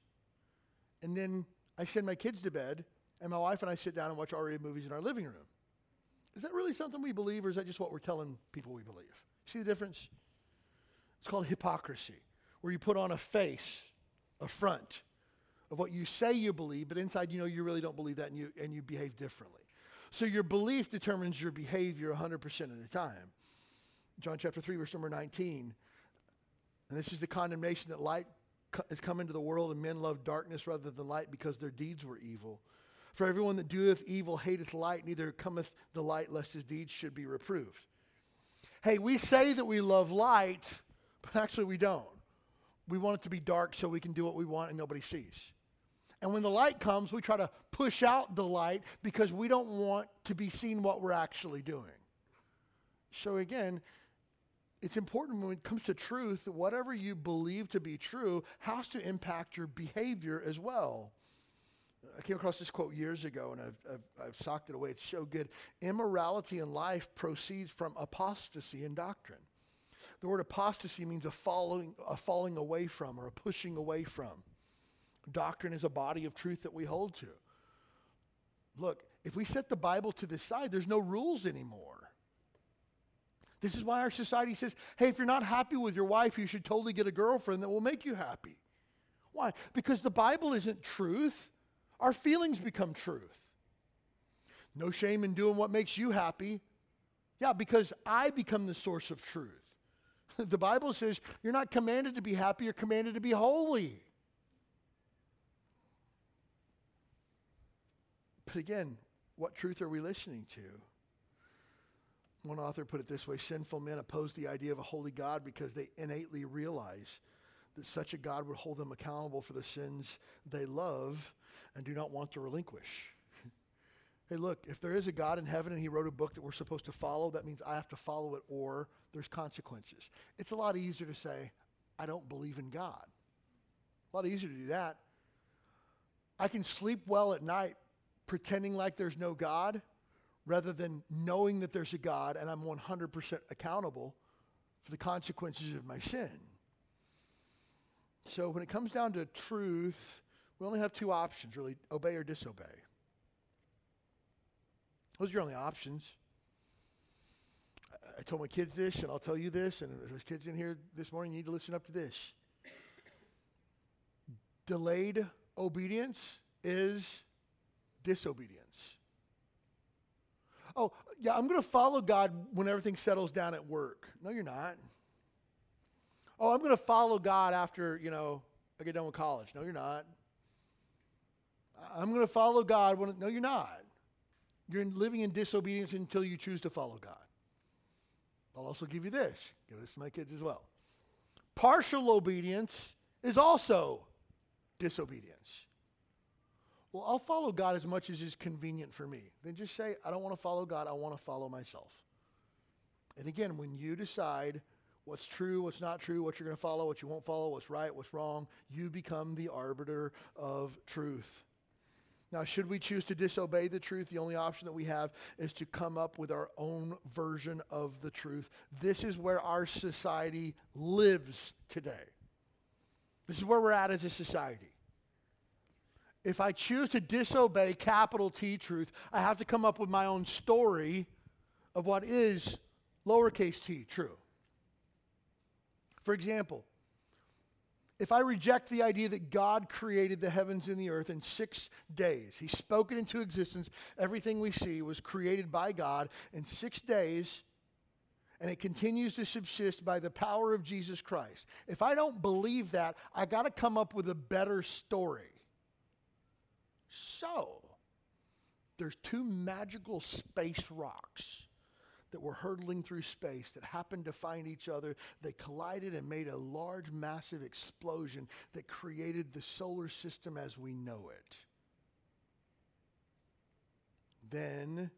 And then I send my kids to bed, and my wife and I sit down and watch R-rated movies in our living room. Is that really something we believe, or is that just what we're telling people we believe? See the difference? It's called hypocrisy, where you put on a face, a front of what you say you believe, but inside you know you really don't believe that and you, and you behave differently. So your belief determines your behavior 100% of the time. John chapter 3, verse number 19. And this is the condemnation that light has come into the world, and men love darkness rather than light because their deeds were evil. For everyone that doeth evil hateth light, neither cometh the light lest his deeds should be reproved. Hey, we say that we love light, but actually we don't. We want it to be dark so we can do what we want and nobody sees. And when the light comes, we try to push out the light because we don't want to be seen what we're actually doing. So again, it's important when it comes to truth that whatever you believe to be true has to impact your behavior as well. I came across this quote years ago and I've, I've, I've, socked it away. It's so good. Immorality in life proceeds from apostasy in doctrine. The word apostasy means a falling, a falling away from or a pushing away from. Doctrine is a body of truth that we hold to. Look, if we set the Bible to the side, there's no rules anymore. This is why our society says, hey, if you're not happy with your wife, you should totally get a girlfriend that will make you happy. Why? Because the Bible isn't truth. Our feelings become truth. No shame in doing what makes you happy. Yeah, because I become the source of truth. the Bible says you're not commanded to be happy, you're commanded to be holy. But again, what truth are we listening to? One author put it this way sinful men oppose the idea of a holy God because they innately realize that such a God would hold them accountable for the sins they love and do not want to relinquish. hey, look, if there is a God in heaven and he wrote a book that we're supposed to follow, that means I have to follow it or there's consequences. It's a lot easier to say, I don't believe in God. A lot easier to do that. I can sleep well at night pretending like there's no God rather than knowing that there's a God and I'm 100% accountable for the consequences of my sin. So when it comes down to truth, we only have two options, really obey or disobey. Those are your only options. I told my kids this, and I'll tell you this, and there's kids in here this morning, you need to listen up to this. Delayed obedience is disobedience. Oh, yeah, I'm going to follow God when everything settles down at work. No, you're not. Oh, I'm going to follow God after, you know, I get done with college. No, you're not. I'm going to follow God when, no, you're not. You're living in disobedience until you choose to follow God. I'll also give you this. Give this to my kids as well. Partial obedience is also disobedience. Well, I'll follow God as much as is convenient for me. Then just say, I don't want to follow God, I want to follow myself. And again, when you decide what's true, what's not true, what you're going to follow, what you won't follow, what's right, what's wrong, you become the arbiter of truth. Now, should we choose to disobey the truth, the only option that we have is to come up with our own version of the truth. This is where our society lives today. This is where we're at as a society. If I choose to disobey capital T truth, I have to come up with my own story of what is lowercase t true. For example, if I reject the idea that God created the heavens and the earth in six days, He spoke it into existence, everything we see was created by God in six days, and it continues to subsist by the power of Jesus Christ. If I don't believe that, I got to come up with a better story. So, there's two magical space rocks that were hurtling through space that happened to find each other. They collided and made a large, massive explosion that created the solar system as we know it. Then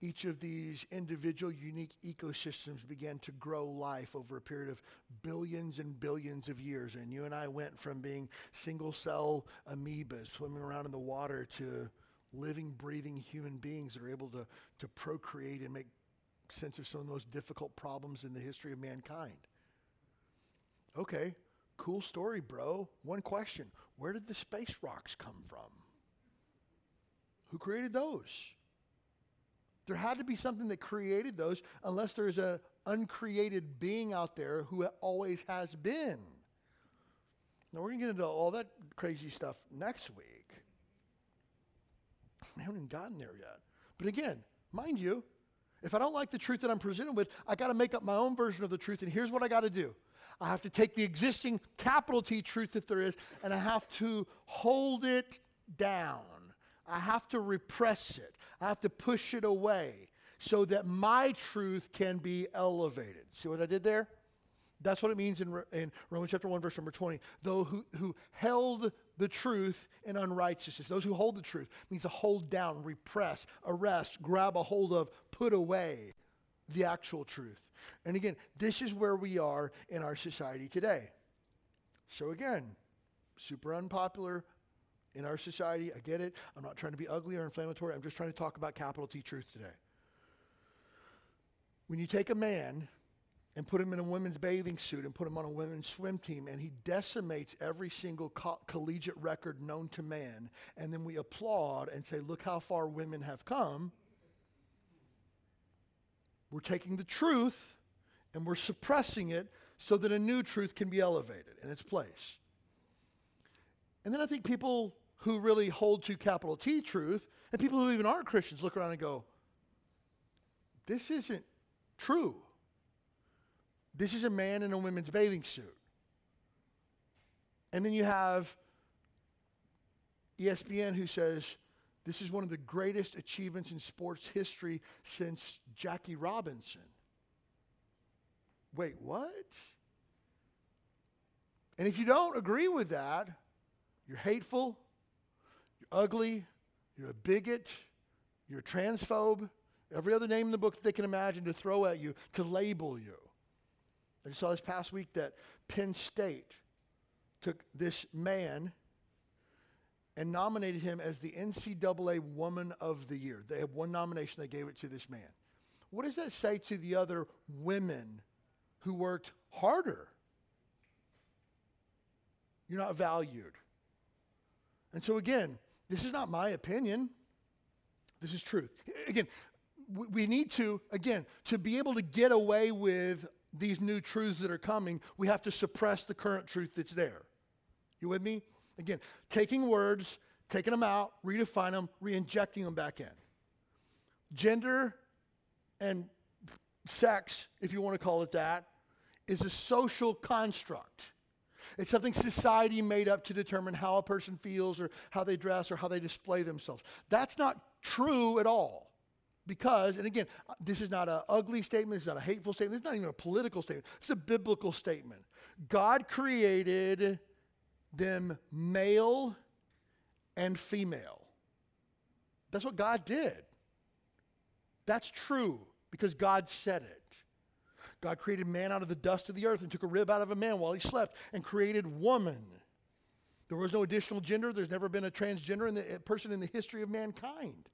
each of these individual unique ecosystems began to grow life over a period of billions and billions of years. And you and I went from being single cell amoebas swimming around in the water to living, breathing human beings that are able to, to procreate and make sense of some of the most difficult problems in the history of mankind. Okay, cool story, bro. One question Where did the space rocks come from? Who created those? There had to be something that created those, unless there's an uncreated being out there who always has been. Now, we're going to get into all that crazy stuff next week. I haven't even gotten there yet. But again, mind you, if I don't like the truth that I'm presented with, I got to make up my own version of the truth. And here's what I got to do I have to take the existing capital T truth that there is, and I have to hold it down. I have to repress it. I have to push it away so that my truth can be elevated. See what I did there? That's what it means in, in Romans chapter 1, verse number 20. Those who, who held the truth in unrighteousness, those who hold the truth, means to hold down, repress, arrest, grab a hold of, put away the actual truth. And again, this is where we are in our society today. So again, super unpopular in our society. I get it. I'm not trying to be ugly or inflammatory. I'm just trying to talk about capital T truth today. When you take a man and put him in a women's bathing suit and put him on a women's swim team and he decimates every single co- collegiate record known to man and then we applaud and say look how far women have come we're taking the truth and we're suppressing it so that a new truth can be elevated in its place and then i think people who really hold to capital t truth and people who even aren't christians look around and go this isn't true this is a man in a women's bathing suit. And then you have ESPN who says this is one of the greatest achievements in sports history since Jackie Robinson. Wait, what? And if you don't agree with that, you're hateful, you're ugly, you're a bigot, you're a transphobe, every other name in the book that they can imagine to throw at you, to label you. I saw this past week that Penn State took this man and nominated him as the NCAA Woman of the Year. They had one nomination, they gave it to this man. What does that say to the other women who worked harder? You're not valued. And so, again, this is not my opinion. This is truth. Again, we, need to, again, to be able to get away with these new truths that are coming, we have to suppress the current truth that's there. You with me? Again, taking words, taking them out, redefining them, re-injecting them back in. Gender and sex, if you want to call it that, is a social construct. It's something society made up to determine how a person feels or how they dress or how they display themselves. That's not true at all. Because, and again, this is not an ugly statement, it's not a hateful statement, it's not even a political statement, it's a biblical statement. God created them male and female. That's what God did. That's true because God said it. God created man out of the dust of the earth and took a rib out of a man while he slept and created woman. There was no additional gender. There's never been a transgender in the, a person in the history of mankind.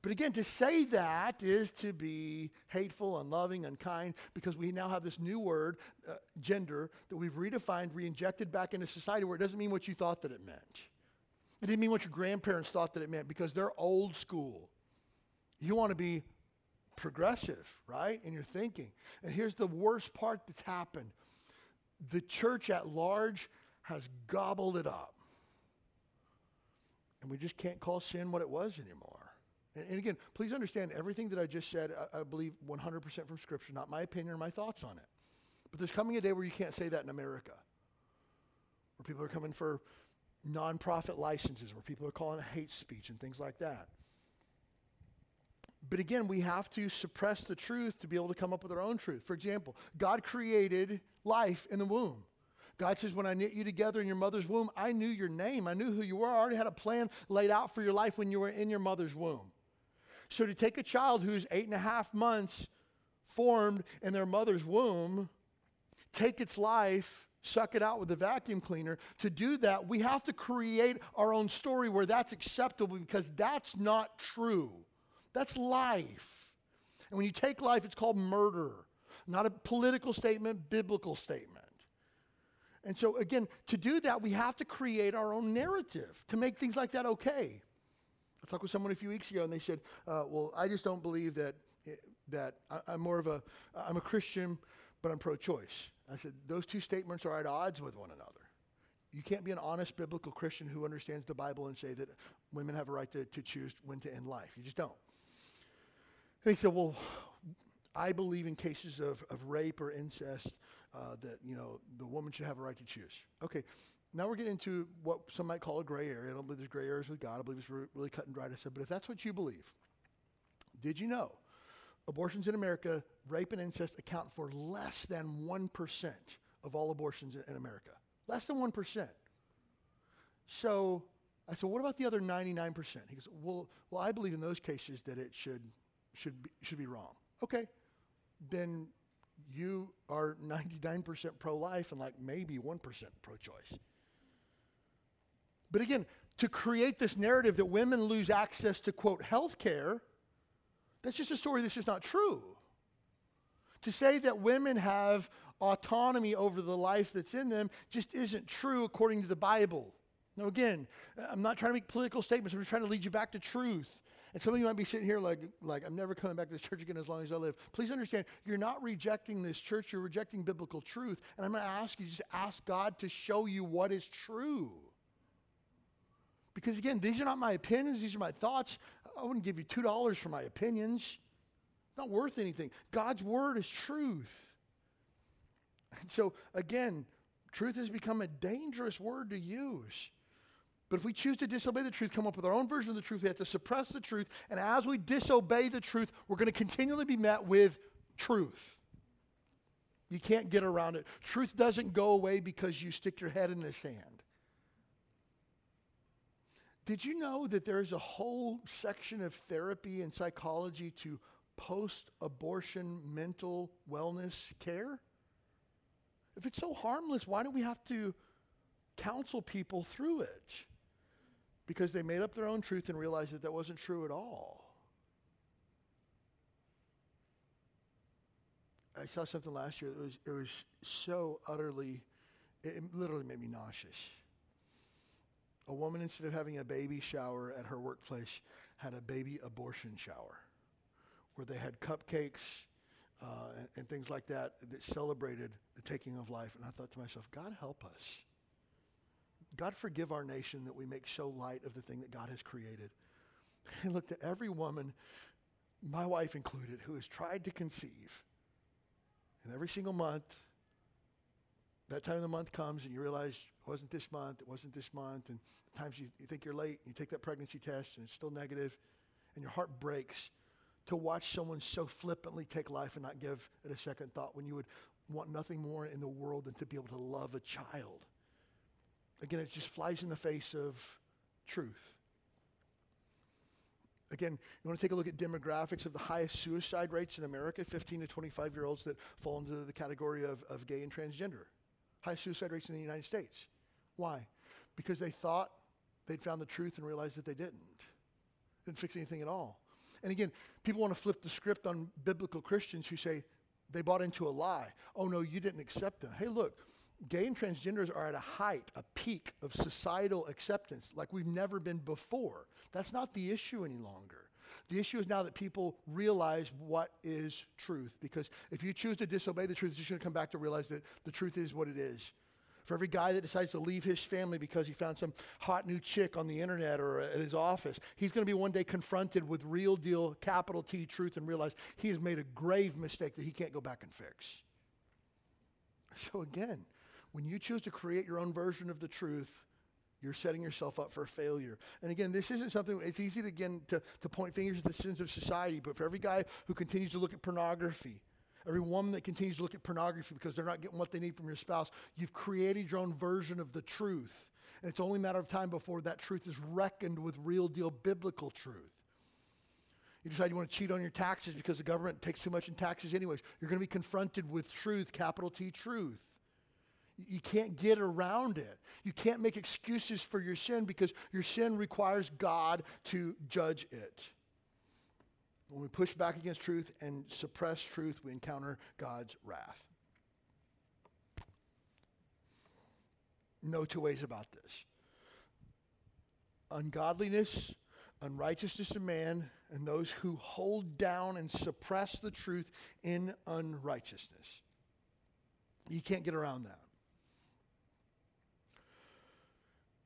But again, to say that is to be hateful, unloving, unkind, because we now have this new word, uh, gender, that we've redefined, re-injected back into society where it doesn't mean what you thought that it meant. It didn't mean what your grandparents thought that it meant because they're old school. You want to be progressive, right, in your thinking. And here's the worst part that's happened the church at large has gobbled it up. And we just can't call sin what it was anymore. And, and again, please understand everything that I just said, I, I believe 100% from Scripture, not my opinion or my thoughts on it. But there's coming a day where you can't say that in America, where people are coming for nonprofit licenses, where people are calling it hate speech and things like that. But again, we have to suppress the truth to be able to come up with our own truth. For example, God created life in the womb. God says, When I knit you together in your mother's womb, I knew your name. I knew who you were. I already had a plan laid out for your life when you were in your mother's womb. So to take a child who's eight and a half months formed in their mother's womb, take its life, suck it out with a vacuum cleaner, to do that, we have to create our own story where that's acceptable because that's not true. That's life. And when you take life, it's called murder. Not a political statement, biblical statement. And so, again, to do that, we have to create our own narrative to make things like that okay. I talked with someone a few weeks ago, and they said, uh, "Well, I just don't believe that that I, am more of a I'm a Christian, but I'm pro-choice." I said, "Those two statements are at odds with one another. You can't be an honest biblical Christian who understands the Bible and say that women have a right to, to choose when to end life. You just don't." And he said, Well, I believe in cases of, of rape or incest uh, that, you know, the woman should have a right to choose. Okay, now we're getting into what some might call a gray area. I don't believe there's gray areas with God. I believe it's re- really cut and dried. I said, but if that's what you believe, did you know abortions in America, rape and incest account for less than 1% of all abortions in, America? Less than 1%. So I said, what about the other 99%? He goes, well, well, I believe in those cases that it should should be, should be wrong. Okay, then you are 99% pro life and like maybe 1% pro choice. But again, to create this narrative that women lose access to quote health care, that's just a story that's just not true. To say that women have autonomy over the life that's in them just isn't true according to the Bible. Now, again, I'm not trying to make political statements, I'm just trying to lead you back to truth. And some of you might be sitting here like, like, I'm never coming back to this church again as long as I live. Please understand, you're not rejecting this church, you're rejecting biblical truth. And I'm going to ask you, just ask God to show you what is true. Because again, these are not my opinions, these are my thoughts. I wouldn't give you $2 for my opinions. It's not worth anything. God's word is truth. And so, again, truth has become a dangerous word to use. But if we choose to disobey the truth, come up with our own version of the truth, we have to suppress the truth. And as we disobey the truth, we're going to continually be met with truth. You can't get around it. Truth doesn't go away because you stick your head in the sand. Did you know that there's a whole section of therapy and psychology to post abortion mental wellness care? If it's so harmless, why do we have to counsel people through it? Because they made up their own truth and realized that that wasn't true at all. I saw something last year that was, it was so utterly, it literally made me nauseous. A woman, instead of having a baby shower at her workplace, had a baby abortion shower where they had cupcakes uh, and, and things like that that celebrated the taking of life. And I thought to myself, God help us. God forgive our nation that we make so light of the thing that God has created. And looked at every woman, my wife included, who has tried to conceive. And every single month, that time of the month comes and you realize it wasn't this month, it wasn't this month, and times you, you think you're late, and you take that pregnancy test and it's still negative, and your heart breaks to watch someone so flippantly take life and not give it a second thought when you would want nothing more in the world than to be able to love a child. Again, it just flies in the face of truth. Again, you want to take a look at demographics of the highest suicide rates in America 15 to 25 year olds that fall into the category of, of gay and transgender. Highest suicide rates in the United States. Why? Because they thought they'd found the truth and realized that they didn't. Didn't fix anything at all. And again, people want to flip the script on biblical Christians who say they bought into a lie. Oh, no, you didn't accept them. Hey, look, gay and transgenders are at a height, a peak of societal acceptance like we've never been before. That's not the issue any longer. The issue is now that people realize what is truth. Because if you choose to disobey the truth, you're going to come back to realize that the truth is what it is. For every guy that decides to leave his family because he found some hot new chick on the internet or at his office, he's going to be one day confronted with real deal, capital T truth and realize he has made a grave mistake that he can't go back and fix. So, again, when you choose to create your own version of the truth, you're setting yourself up for failure. And again, this isn't something, it's easy to, again, to, to point fingers at the sins of society, but for every guy who continues to look at pornography, Every woman that continues to look at pornography because they're not getting what they need from your spouse, you've created your own version of the truth. And it's only a matter of time before that truth is reckoned with real deal biblical truth. You decide you want to cheat on your taxes because the government takes too much in taxes, anyways. You're going to be confronted with truth, capital T truth. You can't get around it. You can't make excuses for your sin because your sin requires God to judge it. When we push back against truth and suppress truth, we encounter God's wrath. No two ways about this. Ungodliness, unrighteousness of man, and those who hold down and suppress the truth in unrighteousness. You can't get around that.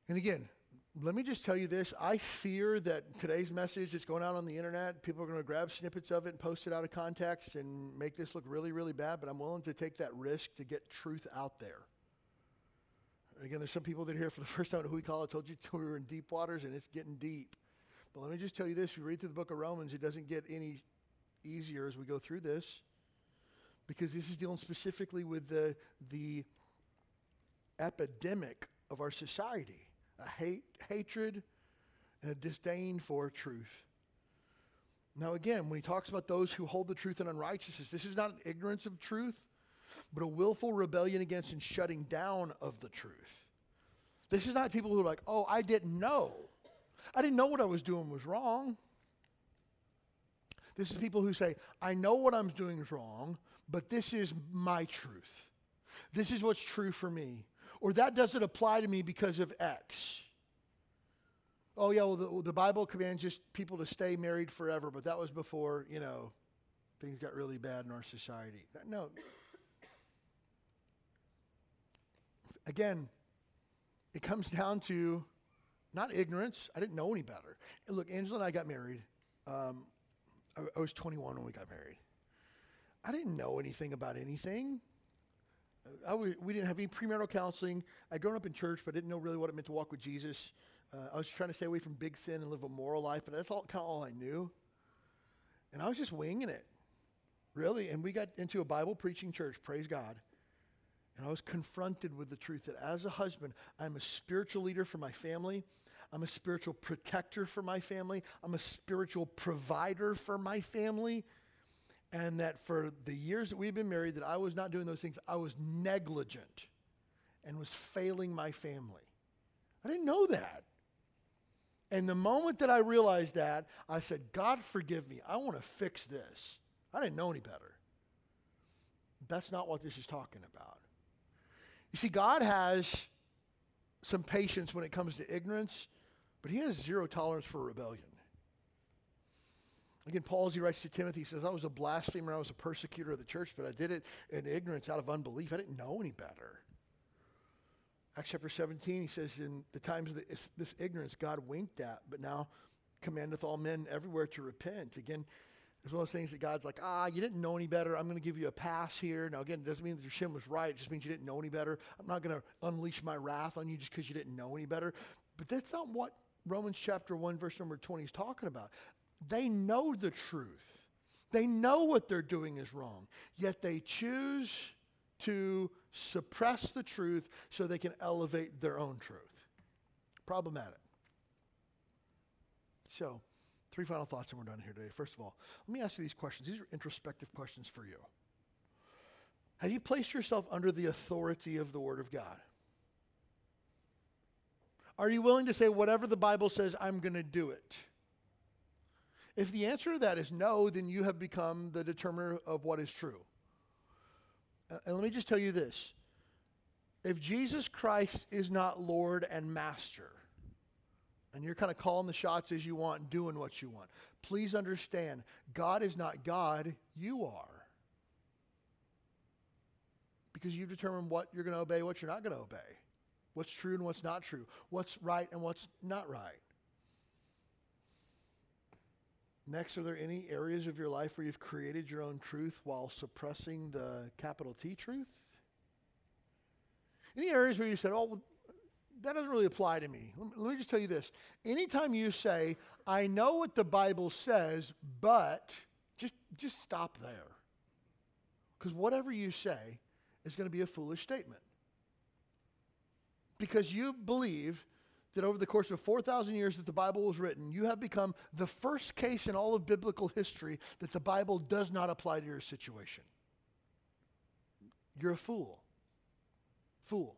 And again, let me just tell you this. I fear that today's message that's going out on the internet, people are going to grab snippets of it and post it out of context and make this look really, really bad, but I'm willing to take that risk to get truth out there. Again, there's some people that are here for the first time who we call I told you we were in deep waters and it's getting deep. But let me just tell you this. You read through the book of Romans, it doesn't get any easier as we go through this because this is dealing specifically with the, the epidemic of our society a hate, hatred, and a disdain for truth. Now, again, when he talks about those who hold the truth in unrighteousness, this is not an ignorance of truth, but a willful rebellion against and shutting down of the truth. This is not people who are like, oh, I didn't know. I didn't know what I was doing was wrong. This is people who say, I know what I'm doing is wrong, but this is my truth. This is what's true for me or that doesn't apply to me because of X. Oh, yeah, well, the, the Bible commands just people to stay married forever, but that was before, you know, things got really bad in our society. No. Again, it comes down to not ignorance. I didn't know any better. look, Angela and I got married. Um, I, I was 21 when we got married. I didn't know anything about anything. I we didn't have any premarital counseling. I'd grown up in church, but I didn't know really what it meant to walk with Jesus. Uh, I was trying to stay away from big sin and live a moral life, but that's all kind of all I knew. And I was just winging it, really. And we got into a Bible preaching church, praise God. And I was confronted with the truth that as a husband, I'm a spiritual leader for my family. I'm a spiritual protector for my family. I'm a spiritual provider for my family and that for the years that we've been married that I was not doing those things. I was negligent and was failing my family. I didn't know that. And the moment that I realized that, I said, God forgive me. I want to fix this. I didn't know any better. That's not what this is talking about. You see, God has some patience when it comes to ignorance, but he has zero tolerance for rebellion. Again, Paul, as he writes to Timothy, he says, I was a blasphemer, I was a persecutor of the church, but I did it in ignorance, out of unbelief. I didn't know any better. Acts chapter 17, he says, In the times of this, this ignorance, God winked at, but now commandeth all men everywhere to repent. Again, it's one of those things that God's like, ah, you didn't know any better. I'm going to give you a pass here. Now, again, it doesn't mean that your sin was right. It just means you didn't know any better. I'm not going to unleash my wrath on you just because you didn't know any better. But that's not what Romans chapter 1, verse number 20 is talking about. They know the truth, they know what they're doing is wrong, yet they choose to suppress the truth so they can elevate their own truth. Problematic. So, three final thoughts and we're done here today. First of all, let me ask you these questions. These are introspective questions for you. Have you placed yourself under the authority of the Word of God? Are you willing to say, whatever the Bible says, I'm going to do it? If the answer to that is no, then you have become the determiner of what is true. Uh, and let me just tell you this if Jesus Christ is not Lord and Master, and you're kind of calling the shots as you want and doing what you want, please understand God is not God, you are. Because you've determined what you're going to obey, what you're not going to obey, what's true and what's not true, what's right and what's not right. Next, are there any areas of your life where you've created your own truth while suppressing the capital T truth? Any areas where you said, oh, that doesn't really apply to me. Let me just tell you this. Anytime you say, I know what the Bible says, but just, just stop there. Because whatever you say is going to be a foolish statement. Because you believe that over the course of 4,000 years that the Bible was written, you have become the first case in all of biblical history that the Bible does not apply to your situation. You're a fool. Fool.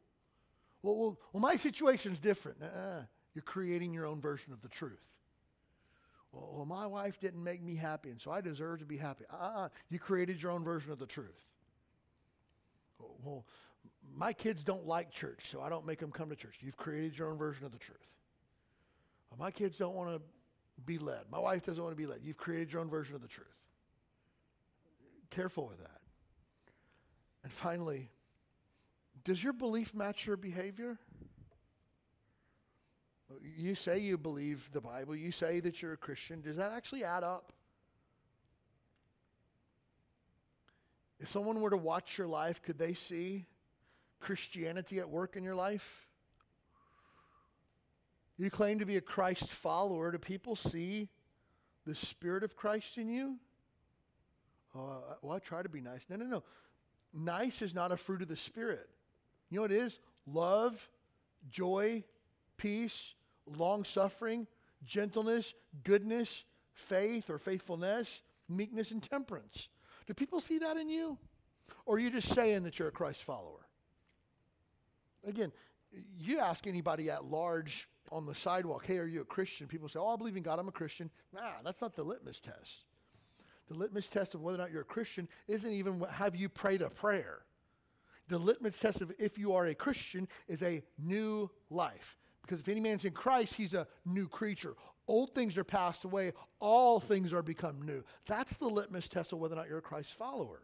Well, well, well my situation's different. Uh-uh. You're creating your own version of the truth. Well, well, my wife didn't make me happy, and so I deserve to be happy. Uh-uh. You created your own version of the truth. Well, my kids don't like church, so I don't make them come to church. You've created your own version of the truth. Well, my kids don't want to be led. My wife doesn't want to be led. You've created your own version of the truth. Careful with that. And finally, does your belief match your behavior? You say you believe the Bible, you say that you're a Christian. Does that actually add up? If someone were to watch your life, could they see Christianity at work in your life? You claim to be a Christ follower. Do people see the Spirit of Christ in you? Oh, uh, uh, well, I try to be nice. No, no, no. Nice is not a fruit of the Spirit. You know what it is? Love, joy, peace, long suffering, gentleness, goodness, faith or faithfulness, meekness, and temperance. Do people see that in you? Or are you just saying that you're a Christ follower? Again, you ask anybody at large on the sidewalk, hey, are you a Christian? People say, oh, I believe in God, I'm a Christian. Nah, that's not the litmus test. The litmus test of whether or not you're a Christian isn't even have you prayed a prayer. The litmus test of if you are a Christian is a new life. Because if any man's in Christ, he's a new creature. Old things are passed away, all things are become new. That's the litmus test of whether or not you're a Christ follower.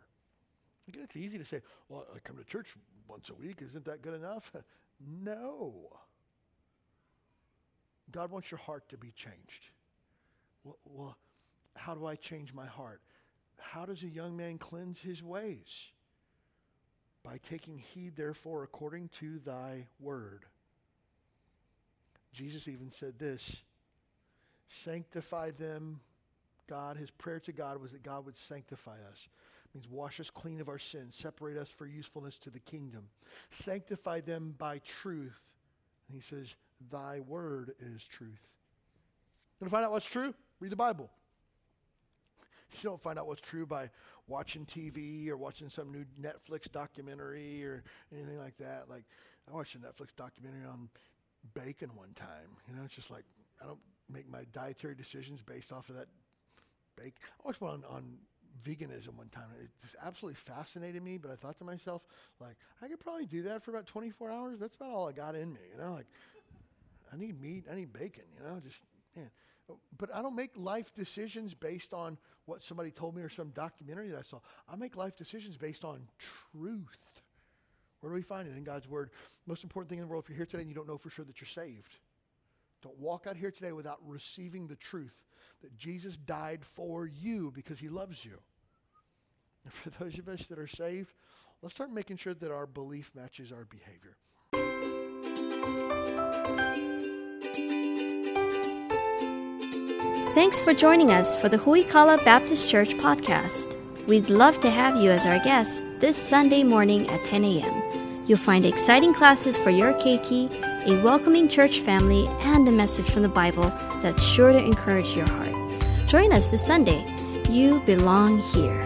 Again, it's easy to say, well, I come to church once a week. Isn't that good enough? no. God wants your heart to be changed. Well, well, how do I change my heart? How does a young man cleanse his ways? By taking heed, therefore, according to thy word. Jesus even said this sanctify them. God, his prayer to God was that God would sanctify us means wash us clean of our sins, separate us for usefulness to the kingdom, sanctify them by truth. And he says, Thy word is truth. You want to find out what's true? Read the Bible. You don't find out what's true by watching TV or watching some new Netflix documentary or anything like that. Like, I watched a Netflix documentary on bacon one time. You know, it's just like, I don't make my dietary decisions based off of that bacon. I watched one on, on veganism one time. It just absolutely fascinated me, but I thought to myself, like, I could probably do that for about 24 hours. That's about all I got in me, you know? Like, I need meat, I need bacon, you know? Just, man. But I don't make life decisions based on what somebody told me or some documentary that I saw. I make life decisions based on truth. Where do we find it? In God's Word. Most important thing in the world, if you're here today and you don't know for sure that you're saved, don't walk out here today without receiving the truth that Jesus died for you because he loves you. And for those of us that are saved, let's start making sure that our belief matches our behavior. Thanks for joining us for the Huikala Baptist Church podcast. We'd love to have you as our guest this Sunday morning at 10 a.m. You'll find exciting classes for your keiki, a welcoming church family, and a message from the Bible that's sure to encourage your heart. Join us this Sunday. You belong here.